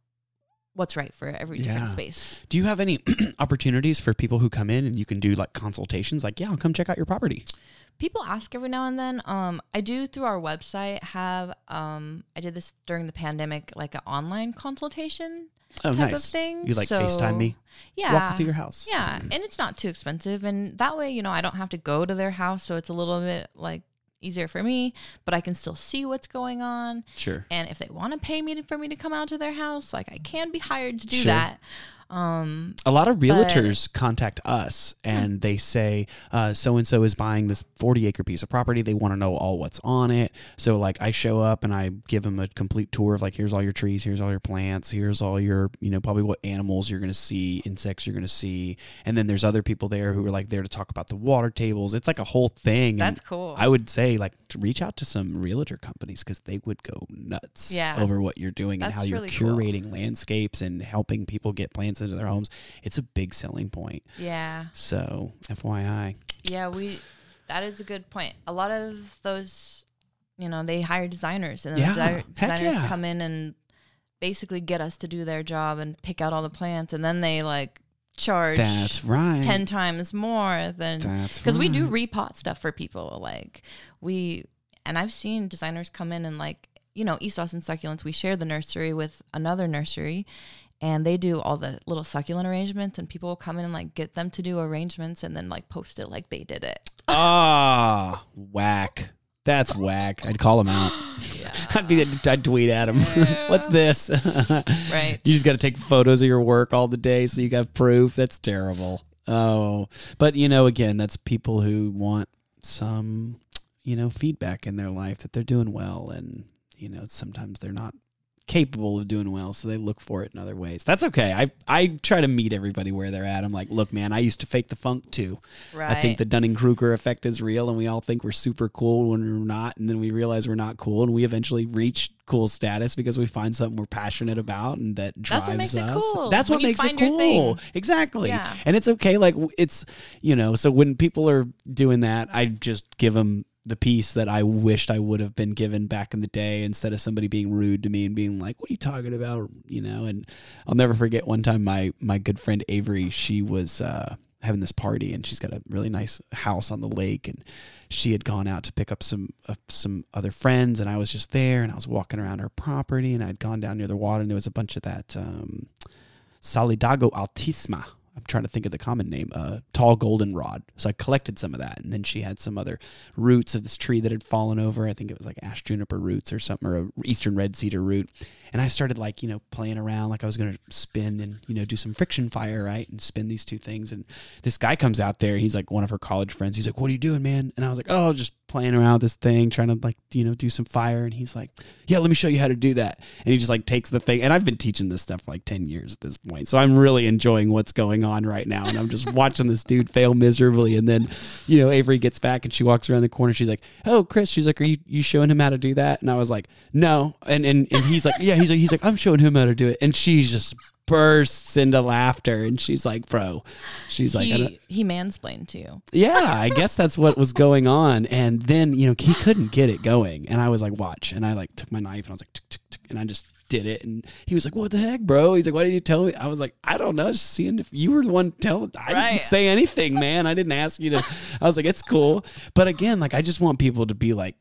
what's right for every different Yeah. space. Do you have any (clears throat) opportunities for people who come in and you can do like consultations? Like, yeah, I'll come check out your property. People ask every now and then um i do through our website have um i did this during the pandemic like an online consultation Oh, type nice. of thing You like So, FaceTime me? yeah Walk through your house. yeah and it's not too expensive and that way you know i don't have to go to their house so it's a little bit like easier for me but i can still see what's going on Sure. and if they want to pay me to, for me to come out to their house like i can be hired to do Sure. that um A lot of But- realtors contact us and they say, so and so is buying this 40 acre piece of property. They want to know all what's on it. So, like, I show up and I give them a complete tour of, like, here's all your trees, here's all your plants, here's all your, you know, probably what animals you're going to see, insects you're going to see. And then there's other people there who are, like, there to talk about the water tables. It's like a whole thing. And that's cool I would say, like, to reach out to some realtor companies because they would go nuts Yeah. over what you're doing and That's how you're really cool. curating landscapes and helping people get plants into their homes. It's a big selling point. yeah So, FYI. Yeah, we. That is a good point. A lot of those, you know, they hire designers, and Yeah, the designers yeah. come in and basically get us to do their job and pick out all the plants, and then they like charge That's right. ten times more than That's because we do repot stuff for people. Like we, and I've seen designers come in and like you know East Austin succulents. We share the nursery with another nursery, and they do all the little succulent arrangements. And people will come in and like get them to do arrangements, and then like post it like they did it. (laughs) Ah, whack. That's whack. I'd call him out. (gasps) Yeah. (laughs) I'd be. I'd tweet at him. (laughs) What's this? Right. You just got to take photos of your work all the day so you got proof. That's terrible. Oh, but you know, again, that's people who want some, you know, feedback in their life that they're doing well and, you know, sometimes they're not capable of doing well, so they look for it in other ways. That's okay. I I try to meet everybody where they're at. I'm like, look, man, I used to fake the funk too. Right. I think the Dunning Kruger effect is real, and we all think we're super cool when we're not, and then we realize we're not cool, and we eventually reach cool status because we find something we're passionate about and that drives That's what makes it us. cool, That's what when makes it cool. Exactly. Yeah. And it's okay. Like it's you know. So when people are doing that, I just give them the piece that I wished I would have been given back in the day instead of somebody being rude to me and being like, "What are you talking about?" You know. And I'll never forget one time my my good friend Avery, she was uh, having this party and she's got a really nice house on the lake and she had gone out to pick up some uh, some other friends and I was just there and I was walking around her property and I'd gone down near the water and there was a bunch of that um, Solidago altissima. I'm trying to think of the common name, uh, tall goldenrod. So I collected some of that, and then she had some other roots of this tree that had fallen over. I think it was like ash juniper roots or something, or a eastern red cedar root. And I started like you know playing around, like I was going to spin and you know do some friction fire, right, and spin these two things. And this guy comes out there. He's like one of her college friends. He's like, "What are you doing, man?" And I was like, "Oh, just playing around with this thing, trying to like you know do some fire." And he's like, "Yeah, let me show you how to do that." And he just like takes the thing. And I've been teaching this stuff for like ten years at this point, so I'm really enjoying what's going on right now. And I'm just (laughs) watching this dude fail miserably. And then you know Avery gets back and she walks around the corner. She's like, "Oh, Chris," she's like, "Are you you showing him how to do that?" And I was like, "No." And and and he's like, "Yeah." He's like, he's like, "I'm showing him how to do it." And she just bursts into laughter and she's like bro she's like he, he mansplained to you. yeah, I guess that's what was going on. And then, you know, he couldn't get it going. And I was like, watch. And I like took my knife and I was like, tick, tick, tick, and I just did it. And he was like, what the heck, bro? He's like, why didn't you tell me? I was like, I don't know. Just seeing if you were the one telling. I Right. didn't say anything, man. I didn't ask you to. I was like, it's cool. But again, like, I just want people to be like,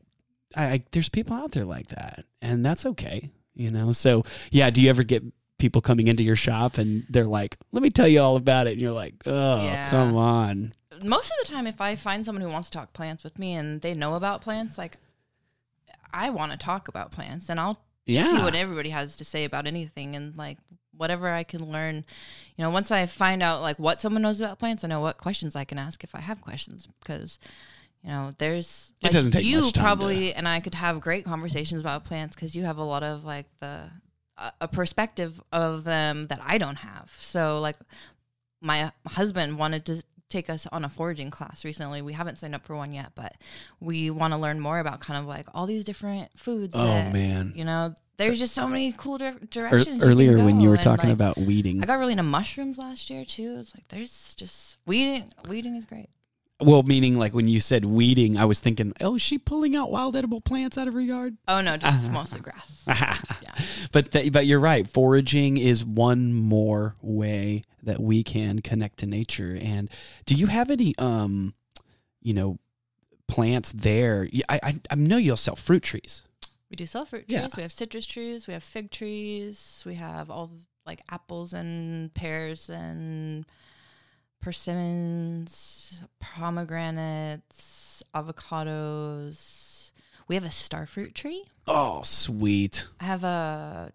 I, I there's people out there like that. And that's okay, you know? So, yeah, do you ever get people coming into your shop and they're like, let me tell you all about it. And you're like, oh, Yeah. come on. Most of the time, if I find someone who wants to talk plants with me and they know about plants, like I want to talk about plants and I'll Yeah. see what everybody has to say about anything and like whatever I can learn. You know, once I find out like what someone knows about plants, I know what questions I can ask if I have questions because you know, there's It doesn't take you much time probably and I could have great conversations about plants because you have a lot of like the a- a perspective of them that I don't have. So like my husband wanted to take us on a foraging class recently. We haven't signed up for one yet, but we want to learn more about kind of like all these different foods. Oh, that, man. you know, there's just so many cool dir- Ear- directions. you earlier can when you were and, talking like, about weeding I got really into mushrooms last year too. It's like there's just weeding. Weeding is great. Well meaning like when you said weeding i was thinking oh is she pulling out wild edible plants out of her yard Oh no, just mostly grass. (laughs) Yeah. but th- but you're right foraging is one more way that we can connect to nature and do you have any um you know plants there I I know you'll sell fruit trees We do sell fruit Yeah. trees. We have citrus trees. We have fig trees. We have all like apples and pears and persimmons, pomegranates, avocados. We have a starfruit tree. oh sweet I have a,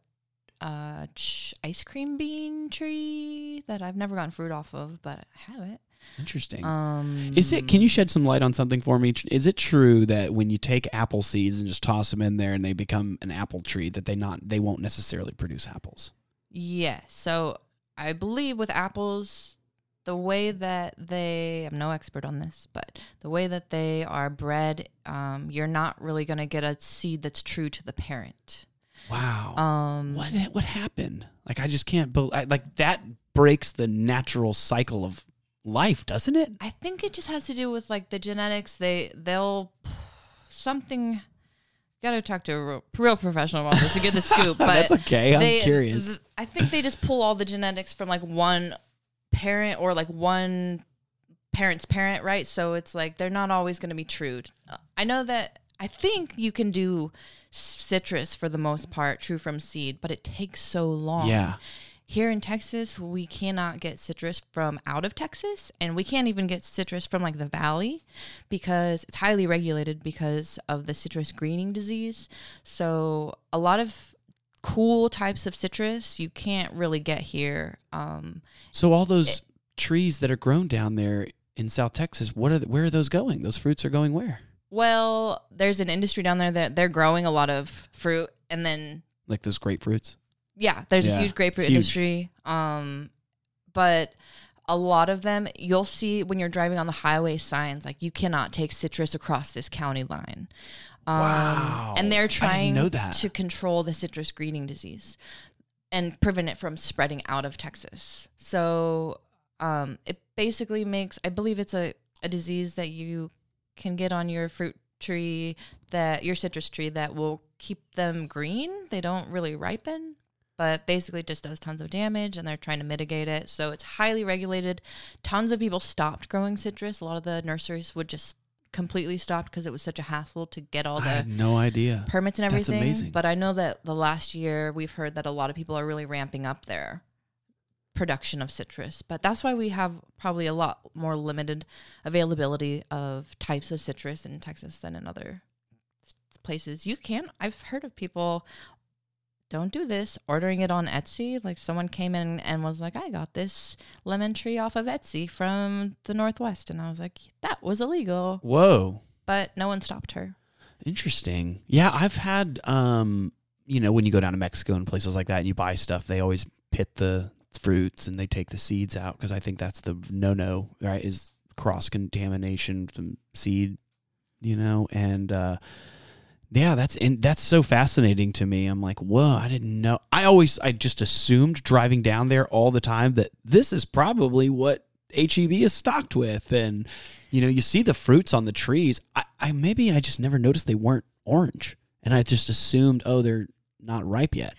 a ch- ice cream bean tree that I've never gotten fruit off of, but I have it. interesting Um, Is it? Can you shed some light on something for me? Is it true that when you take apple seeds and just toss them in there and they become an apple tree, that they not they won't necessarily produce apples? Yeah. So I believe with apples, the way that they, I'm no expert on this, but the way that they are bred, um, you're not really going to get a seed that's true to the parent. Wow. Um, what what happened? Like I just can't believe. Like that breaks the natural cycle of life, doesn't it? I think it just has to do with like the genetics. They, they'll, something, got to talk to a real, real professional about this to get the (laughs) scoop. But That's okay. I'm they- curious. th- I think they just pull all the genetics from like one parent or like one parent's parent, right? So it's like they're not always going to be true. Uh, I know that I think you can do citrus for the most part, true from seed, but it takes so long. yeah. Here in Texas, we cannot get citrus from out of Texas, and we can't even get citrus from like the valley because it's highly regulated because of the citrus greening disease. So, a lot of cool types of citrus you can't really get here. Um, So all those trees that are grown down there in South Texas, what are the, where are those going? Those fruits are going where? Well, there's an industry down there that they're growing a lot of fruit, and then Like those grapefruits. yeah, there's Yeah, a huge grapefruit huge. industry. Um, but a lot of them you'll see when you're driving on the highway signs like you cannot take citrus across this county line. Um, Wow. And they're trying to control the citrus greening disease and prevent it from spreading out of Texas. So um, it basically makes, I believe it's a, a disease that you can get on your fruit tree, that your citrus tree that will keep them green. They don't really ripen, but basically just does tons of damage and they're trying to mitigate it. So it's highly regulated. Tons of people stopped growing citrus. A lot of the nurseries would just completely stopped because it was such a hassle to get all I the had no idea. permits and That's everything. amazing. But I know that the last year we've heard that a lot of people are really ramping up their production of citrus. But that's why we have probably a lot more limited availability of types of citrus in Texas than in other places. You can I've heard of people don't do this ordering it on Etsy like someone came in and was like I got this lemon tree off of Etsy from the northwest and I was like that was illegal Whoa. but no one stopped her Interesting. Yeah, I've had um, you know, when you go down to Mexico and places like that and you buy stuff, they always pit the fruits and they take the seeds out because I think that's the no-no, right? Is cross contamination from seed, you know, and uh yeah, that's in, that's so fascinating to me. I'm like, whoa, I didn't know. I always, I just assumed driving down there all the time that this is probably what HEB is stocked with, and you know, you see the fruits on the trees. I, I maybe I just never noticed they weren't orange, and I just assumed, oh, they're not ripe yet.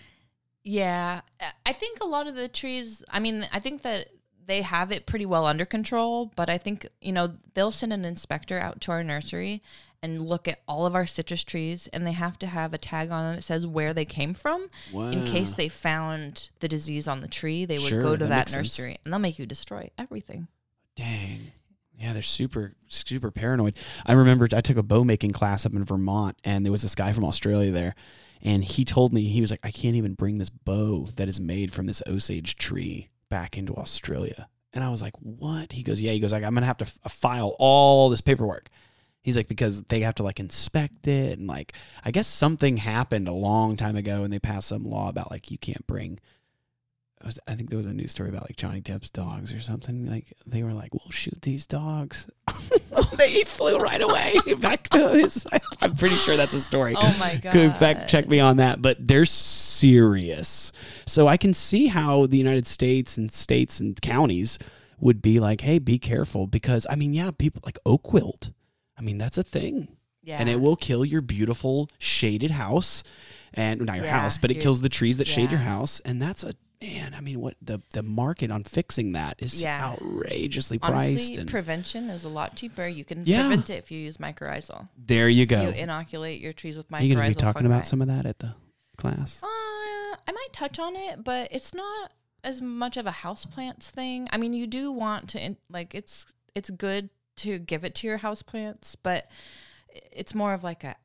Yeah, I- I think a lot of the trees. I mean, I think that they have it pretty well under control, but I think you know they'll send an inspector out to our nursery and look at all of our citrus trees, and they have to have a tag on them that says where they came from. In case they found the disease on the tree, they would Sure, go to that that, makes sense. nursery and they'll make you destroy everything. Dang. Yeah, they're super, super paranoid. I remember I took a bow making class up in Vermont, and there was this guy from Australia there, and he told me he was like, I can't even bring this bow that is made from this Osage tree back into Australia. And I was like, what? He goes, yeah. He goes, like, I'm gonna have to f- file all this paperwork. He's like, because they have to like inspect it, and like, I guess something happened a long time ago, and they passed some law about like you can't bring I think there was a news story about like Johnny Depp's dogs or something. Like they were like, "We'll shoot these dogs." (laughs) they flew right away (laughs) back to his. I'm pretty sure that's a story. Oh my (laughs) god! Could fact check me on that, but they're serious. So I can see how the United States and states and counties would be like, "Hey, be careful," because I mean, yeah, people like oak wilt. I mean, that's a thing, Yeah, and it will kill your beautiful shaded house, and not your Yeah, house, but it kills the trees that shade your house, and that's a man. I mean, what the the market on fixing that is Yeah. outrageously priced. Honestly, and prevention is a lot cheaper. You can Yeah. prevent it if you use mycorrhizal. there you go. You inoculate your trees with mycorrhizal. Are you going to be talking about some of that at the class? Uh, I might touch on it, but it's not as much of a houseplants thing. I mean, you do want to in, like it's it's good to give it to your house plants, but it's more of like a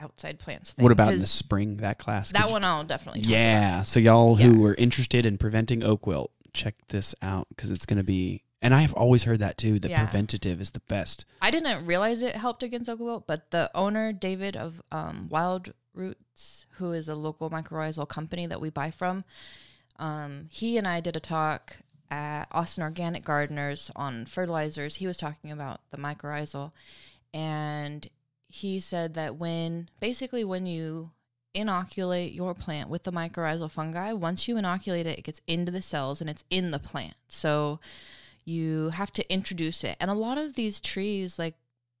outside plants thing. What about in the spring? That class? that one? I'll definitely. Yeah. So y'all Yeah. who are interested in preventing oak wilt, check this out because it's going to be. And I have always heard that too. The Yeah. preventative is the best. I didn't realize it helped against oak wilt, but the owner David of um, Wild Roots, who is a local mycorrhizal company that we buy from, um, he and I did a talk Austin Organic Gardeners on fertilizers. He was talking about the mycorrhizal, and he said that when basically when you inoculate your plant with the mycorrhizal fungi, once you inoculate it, it gets into the cells and it's in the plant. So you have to introduce it. And a lot of these trees like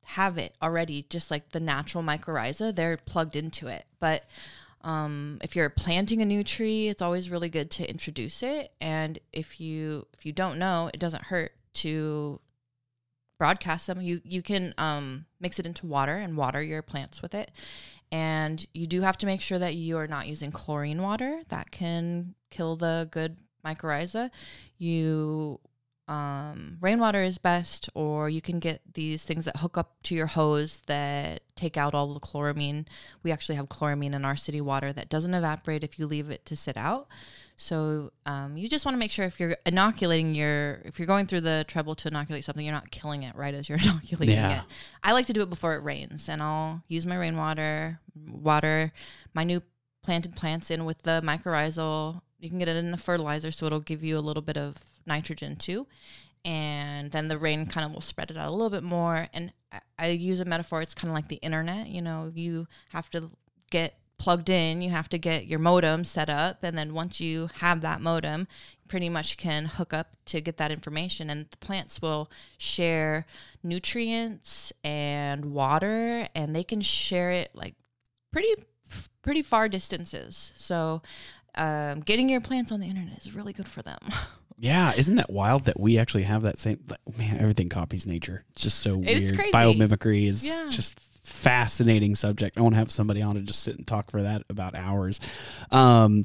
have it already, just like the natural mycorrhiza, they're plugged into it. But um, if you're planting a new tree, it's always really good to introduce it. And if you if you don't know, it doesn't hurt to broadcast them. You you can um, mix it into water and water your plants with it. And you do have to make sure that you are not using chlorine water. That can kill the good mycorrhiza. You um, rainwater is best, or you can get these things that hook up to your hose that take out all the chloramine. We actually have chloramine in our city water that doesn't evaporate if you leave it to sit out. So um, you just want to make sure if you're inoculating your, if you're going through the trouble to inoculate something, you're not killing it right as you're (laughs) inoculating Yeah. it. I like to do it before it rains, and I'll use my rainwater, water my new planted plants in with the mycorrhizal. You can get it in a fertilizer, so it'll give you a little bit of nitrogen too. And then the rain kind of will spread it out a little bit more. And I, I use a metaphor, it's kind of like the internet. You know, you have to get plugged in, you have to get your modem set up. And then once you have that modem, you pretty much can hook up to get that information. And the plants will share nutrients and water, and they can share it like pretty pretty far distances. So um, getting your plants on the internet is really good for them. (laughs) Yeah, isn't that wild that we actually have that same? like, Man, everything copies nature. It's just so It's weird. crazy. Biomimicry is Yeah. just fascinating subject. I want to have somebody on to just sit and talk for that about hours. Um,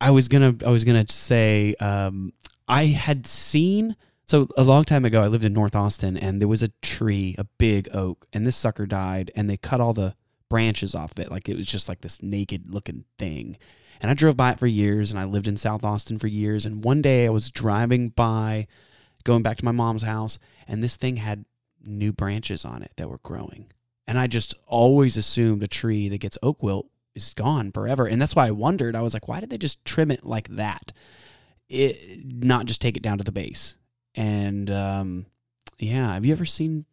I was gonna, I was gonna say, um, I had seen. So a long time ago, I lived in North Austin, and there was a tree, a big oak, and this sucker died, and they cut all the branches off of it, like it was just like this naked looking thing. And I drove by it for years, and I lived in South Austin for years. And one day I was driving by, going back to my mom's house, and this thing had new branches on it that were growing. And I just always assumed a tree that gets oak wilt is gone forever. And that's why I wondered. I was like, why did they just trim it like that? It not just take it down to the base. And um, yeah, have you ever seen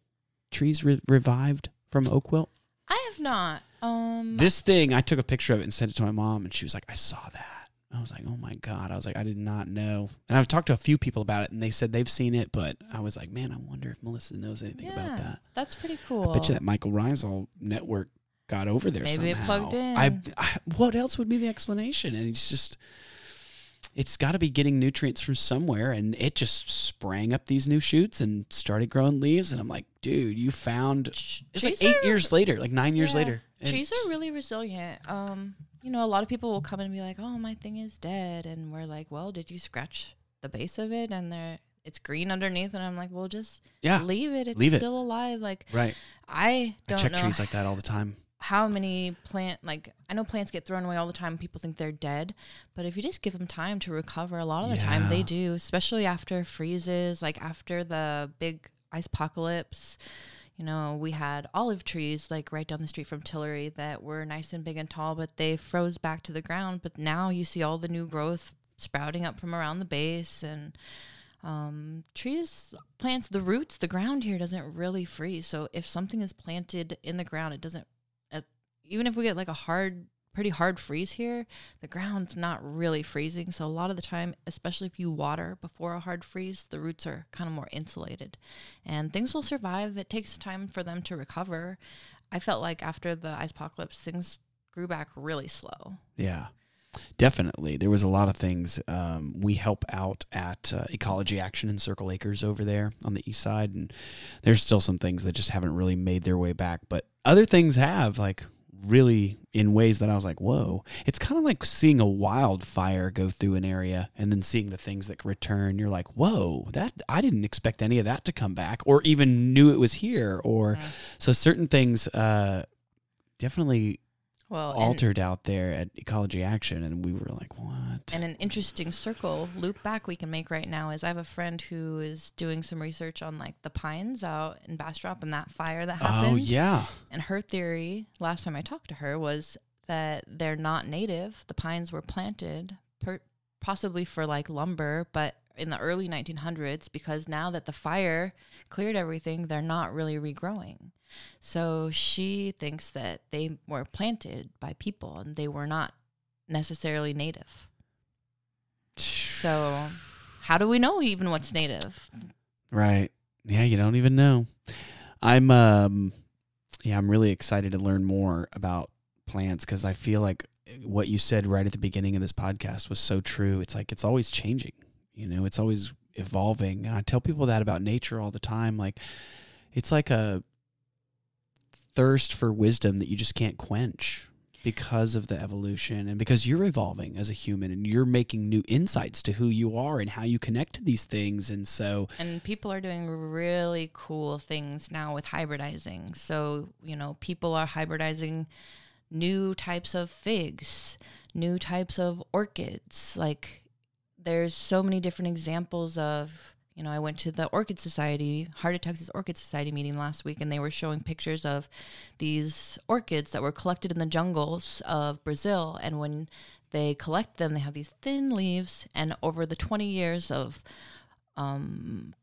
trees re- revived from oak wilt? I have not. Um, This thing, I took a picture of it and sent it to my mom, and she was like, I saw that. I was like, oh my God. I was like, I did not know. And I've talked to a few people about it, and they said they've seen it, but I was like, man, I wonder if Melissa knows anything about that. that's pretty cool. I bet you that mycorrhizal network got over there Maybe it plugged in. I, I, what else would be the explanation? And it's just, it's got to be getting nutrients from somewhere, and it just sprang up these new shoots and started growing leaves. And I'm like, dude, you found. It's like eight years later, like nine years Yeah. later. Trees are really resilient. Um, you know, a lot of people will come and be like, "Oh, my thing is dead," and we're like, "Well, did you scratch the base of it?" And they're it's green underneath, and I'm like, "Well, just Yeah, leave it. It's leave it. still alive." Like right. I I don't check know trees like that all the time. how many plant like I know plants get thrown away all the time. People think they're dead, but if you just give them time to recover, a lot of the time they do. Especially after freezes, like after the big ice apocalypse. You know, we had olive trees like right down the street from Tillery that were nice and big and tall, but they froze back to the ground. But now you see all the new growth sprouting up from around the base and um, trees, plants, the roots, the ground here doesn't really freeze. So if something is planted in the ground, it doesn't. Uh, even if we get like a hard, pretty hard freeze here, the ground's not really freezing. So a lot of the time, especially if you water before a hard freeze, the roots are kind of more insulated, and things will survive. It takes time for them to recover. I felt like after the ice apocalypse, things grew back really slow. Yeah, definitely. There was a lot of things. Um, we help out at uh, Ecology Action in Circle Acres over there on the east side, and there's still some things that just haven't really made their way back, but other things have, like really in ways that I was like, whoa. It's kind of like seeing a wildfire go through an area and then seeing the things that return. You're like, whoa, that I didn't expect any of that to come back or even knew it was here. Or so certain things uh, definitely Well, and- altered out there at Ecology Action, and we were like, "What?" And an interesting circle loop back we can make right now is I have a friend who is doing some research on like the pines out in Bastrop and that fire that oh, happened. oh yeah, And her theory, last time I talked to her, was that they're not native. The pines were planted, per, possibly for like lumber, but in the early 1900s, because now that the fire cleared everything, they're not really regrowing. So she thinks that they were planted by people and they were not necessarily native. So, how do we know even what's native? right. Yeah, you don't even know. I'm um, yeah, I'm really excited to learn more about plants because I feel like what you said right at the beginning of this podcast was so true. It's like it's always changing. You know, it's always evolving, and I tell people that about nature all the time. Like, it's like a thirst for wisdom that you just can't quench. because of the evolution and because you're evolving as a human and you're making new insights to who you are and how you connect to these things. And so, and people are doing really cool things now with hybridizing. So, you know, people are hybridizing new types of figs, new types of orchids. Like, there's so many different examples of you know, I went to the Orchid Society, Heart of Texas Orchid Society meeting last week, and they were showing pictures of these orchids that were collected in the jungles of Brazil. And when they collect them, they have these thin leaves. And over the 20 years of um,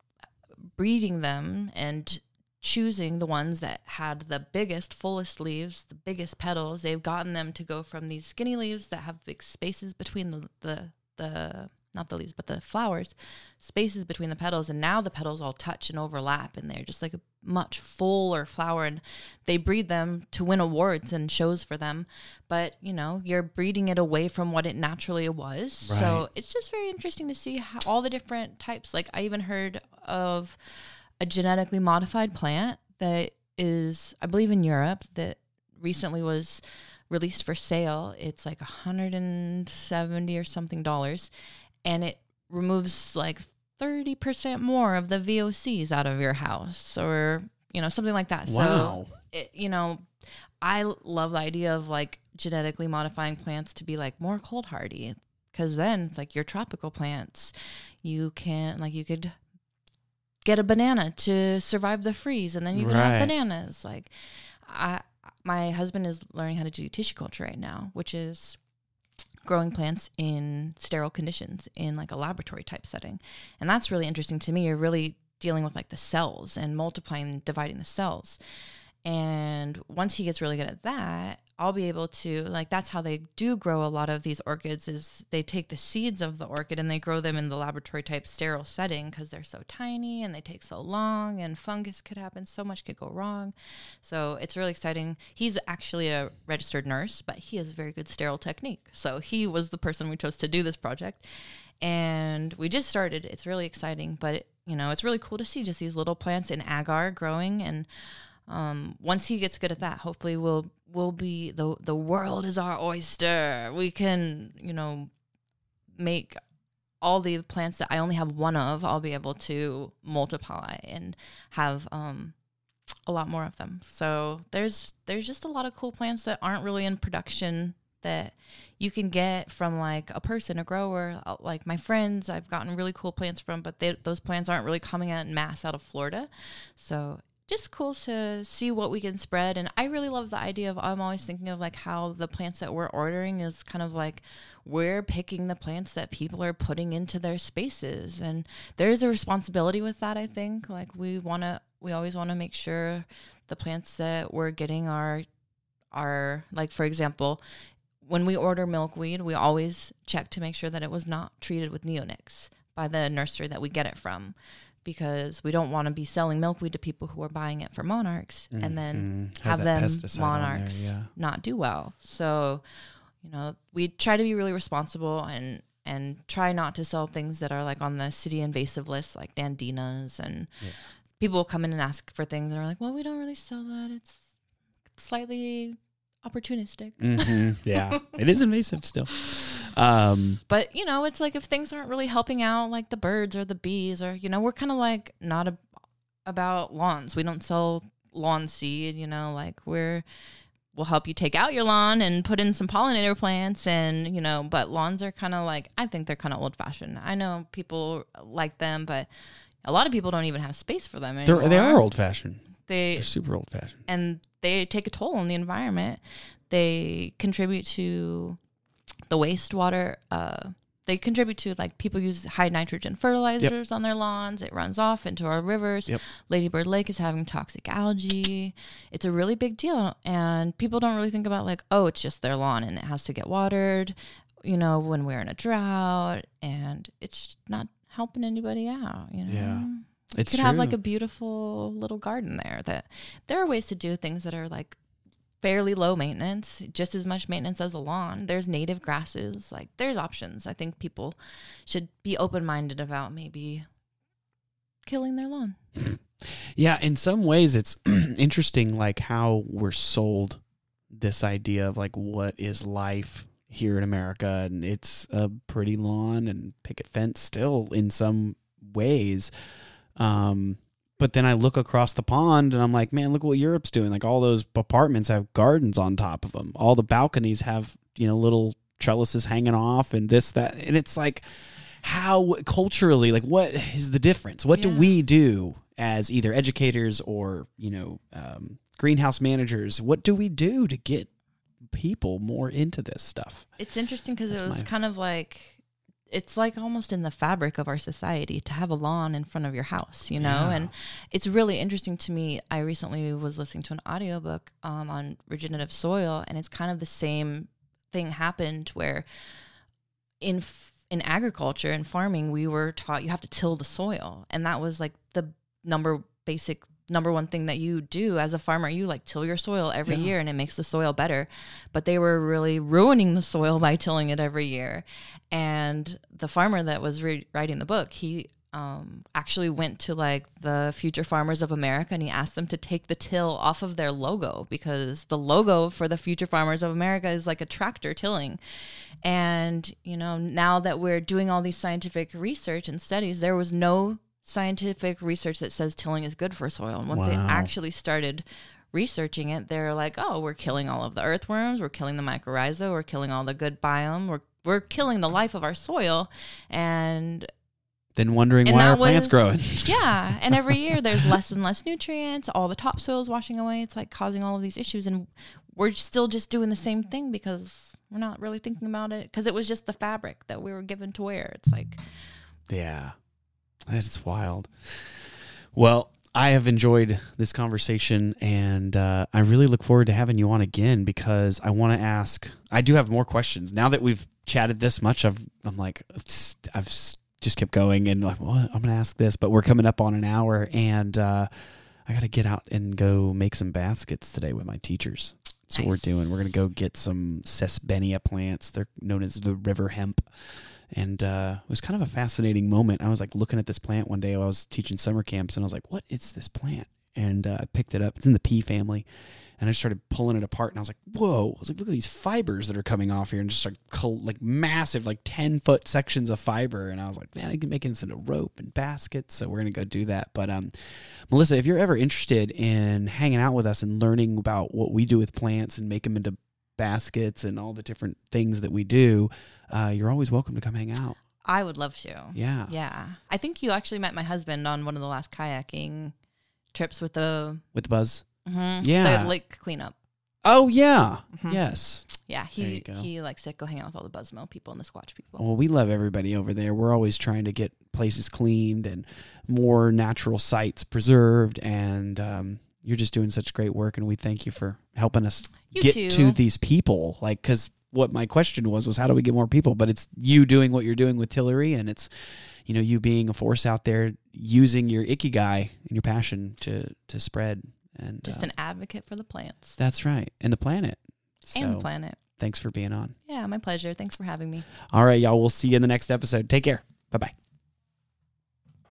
breeding them and choosing the ones that had the biggest, fullest leaves, the biggest petals, they've gotten them to go from these skinny leaves that have big spaces between the, the, the not the leaves, but the flowers, spaces between the petals. And now the petals all touch and overlap, and they're just like a much fuller flower. And they breed them to win awards and shows for them. But, you know, you're breeding it away from what it naturally was. Right. So it's just very interesting to see how, all the different types. Like, I even heard of a genetically modified plant that is, I believe, in Europe that recently was released for sale. It's like 170 or something dollars and it removes like 30% more of the VOCs out of your house or, you know, something like that. Wow. So, it, you know, I love the idea of like genetically modifying plants to be like more cold hardy because then it's like your tropical plants. You can, like, you could get a banana to survive the freeze and then you can right. have bananas. Like, I, my husband is learning how to do tissue culture right now, which is growing plants in sterile conditions in like a laboratory type setting. And that's really interesting to me. You're really dealing with like the cells and multiplying, dividing the cells. And once he gets really good at that, I'll be able to like that's how they do grow a lot of these orchids is they take the seeds of the orchid and they grow them in the laboratory type sterile setting because they're so tiny and they take so long and fungus could happen so much could go wrong. So it's really exciting. He's actually a registered nurse but he has very good sterile technique. So he was the person we chose to do this project and we just started. It's really exciting but it, you know it's really cool to see just these little plants in agar growing and um, once he gets good at that, hopefully we'll we'll be the the world is our oyster. We can you know make all the plants that I only have one of. I'll be able to multiply and have um, a lot more of them. So there's there's just a lot of cool plants that aren't really in production that you can get from like a person, a grower, uh, like my friends. I've gotten really cool plants from, but they, those plants aren't really coming out in mass out of Florida. So just cool to see what we can spread. And I really love the idea of I'm always thinking of like how the plants that we're ordering is kind of like we're picking the plants that people are putting into their spaces. And there's a responsibility with that, I think. Like we want to, we always want to make sure the plants that we're getting are, are like, for example, when we order milkweed, we always check to make sure that it was not treated with neonics by the nursery that we get it from because we don't want to be selling milkweed to people who are buying it for monarchs mm-hmm. and then mm-hmm. have, have them monarchs there, yeah. not do well. So, you know, we try to be really responsible and and try not to sell things that are like on the city invasive list, like nandinas and yeah. people will come in and ask for things and are like, "Well, we don't really sell that. It's slightly opportunistic." Mm-hmm. (laughs) Yeah, it is invasive still. Um, but you know, it's like if things aren't really helping out, like the birds or the bees, or you know, we're kind of like not a, about lawns. We don't sell lawn seed. You know, like we're we'll help you take out your lawn and put in some pollinator plants and you know but lawns are kind of like i think they're kind of old fashioned i know people like them but a lot of people don't even have space for them anymore. They're, they are old fashioned they, they're super old fashioned and they take a toll on the environment. They contribute to the wastewater uh, they contribute to like people use high nitrogen fertilizers yep. on their lawns. It runs off into our rivers. Yep. ladybird lake is having toxic algae. It's a really big deal and people don't really think about like oh it's just their lawn and it has to get watered you know when we're in a drought and it's not helping anybody out you know? Yeah it's you could true. have like a beautiful little garden there that there are ways to do things that are like fairly low maintenance, just as much maintenance as a lawn. There's native grasses, like there's options. I think people should be open minded about maybe killing their lawn. (laughs) Yeah, in some ways it's (clears throat) interesting like how we're sold this idea of like what is life here in America, and it's a pretty lawn and picket fence still in some ways. Um, but then I look across the pond and I'm like, man, look what Europe's doing. Like all those apartments have gardens on top of them. All the balconies have, you know, little trellises hanging off and this, that. And it's like, how culturally, like, what is the difference? What do we do as either educators or, you know, um, greenhouse managers? What do we do to get people more into this stuff? It's interesting because it was my- kind of like it's like almost in the fabric of our society to have a lawn in front of your house, you know? Yeah. And it's really interesting to me. I recently was listening to an audiobook um, on regenerative soil, and it's kind of the same thing happened where in f- in agriculture and farming, we were taught you have to till the soil, and that was like the number basic number one thing that you do as a farmer you like till your soil every Yeah. year and it makes the soil better. But they were really ruining the soil by tilling it every year. And the farmer that was re- writing the book he um, actually went to like the future farmers of america and he asked them to take the till off of their logo because the logo for the future farmers of america is like a tractor tilling. And you know now that we're doing all these scientific research and studies there was no scientific research that says tilling is good for soil. And once they actually started researching it they're like oh we're killing all of the earthworms we're killing the mycorrhiza we're killing all the good biome we're we're killing the life of our soil. And Then wondering And why our plants growing. (laughs) yeah and every year (laughs) there's less and less nutrients all the topsoil's washing away it's like causing all of these issues. And we're still just doing the same thing because we're not really thinking about it because it was just the fabric that we were given to wear. It's like Yeah, that's wild. Well, I have enjoyed this conversation, and uh, I really look forward to having you on again because I want to ask. I do have more questions now that we've chatted this much. I've I'm like I've just, I've s- just kept going, and like what I'm gonna ask this, but we're coming up on an hour, and uh, I got to get out and go make some baskets today with my teachers. That's what we're doing. We're gonna go get some sesbania plants. They're known as the river hemp and uh, it was kind of a fascinating moment. I was like looking at this plant one day while I was teaching summer camps, and I was like, "What is this plant?" And uh, I picked it up. It's in the pea family, and I started pulling it apart, and I was like, "Whoa!" I was like, "Look at these fibers that are coming off here," and just like like massive, like ten foot sections of fiber. And I was like, "Man, I can make this into rope and baskets." So we're gonna go do that. But um, Melissa, if you're ever interested in hanging out with us and learning about what we do with plants and make them into baskets and all the different things that we do, uh, you're always welcome to come hang out. i would love to Yeah. yeah i think you actually met my husband on one of the last kayaking trips with the, With the buzz. mhm, Yeah. the lake cleanup Oh yeah. Mhm. Yes. yeah There you he go. he likes to go hang out with all the Buzz Mill people and the squatch people Well, we love everybody over there. We're always trying to get places cleaned and more natural sites preserved. And um, you're just doing such great work, and we thank you for helping us You get too. to these people. Like, because what my question was was how do we get more people? But it's you doing what you're doing with Tillery, and it's you know you being a force out there using your ikigai and your passion to to spread. And just uh, an advocate for the plants that's right, and the planet. So and the planet thanks for being on. yeah my pleasure thanks for having me All right, y'all. We'll see you in the next episode. Take care. Bye bye.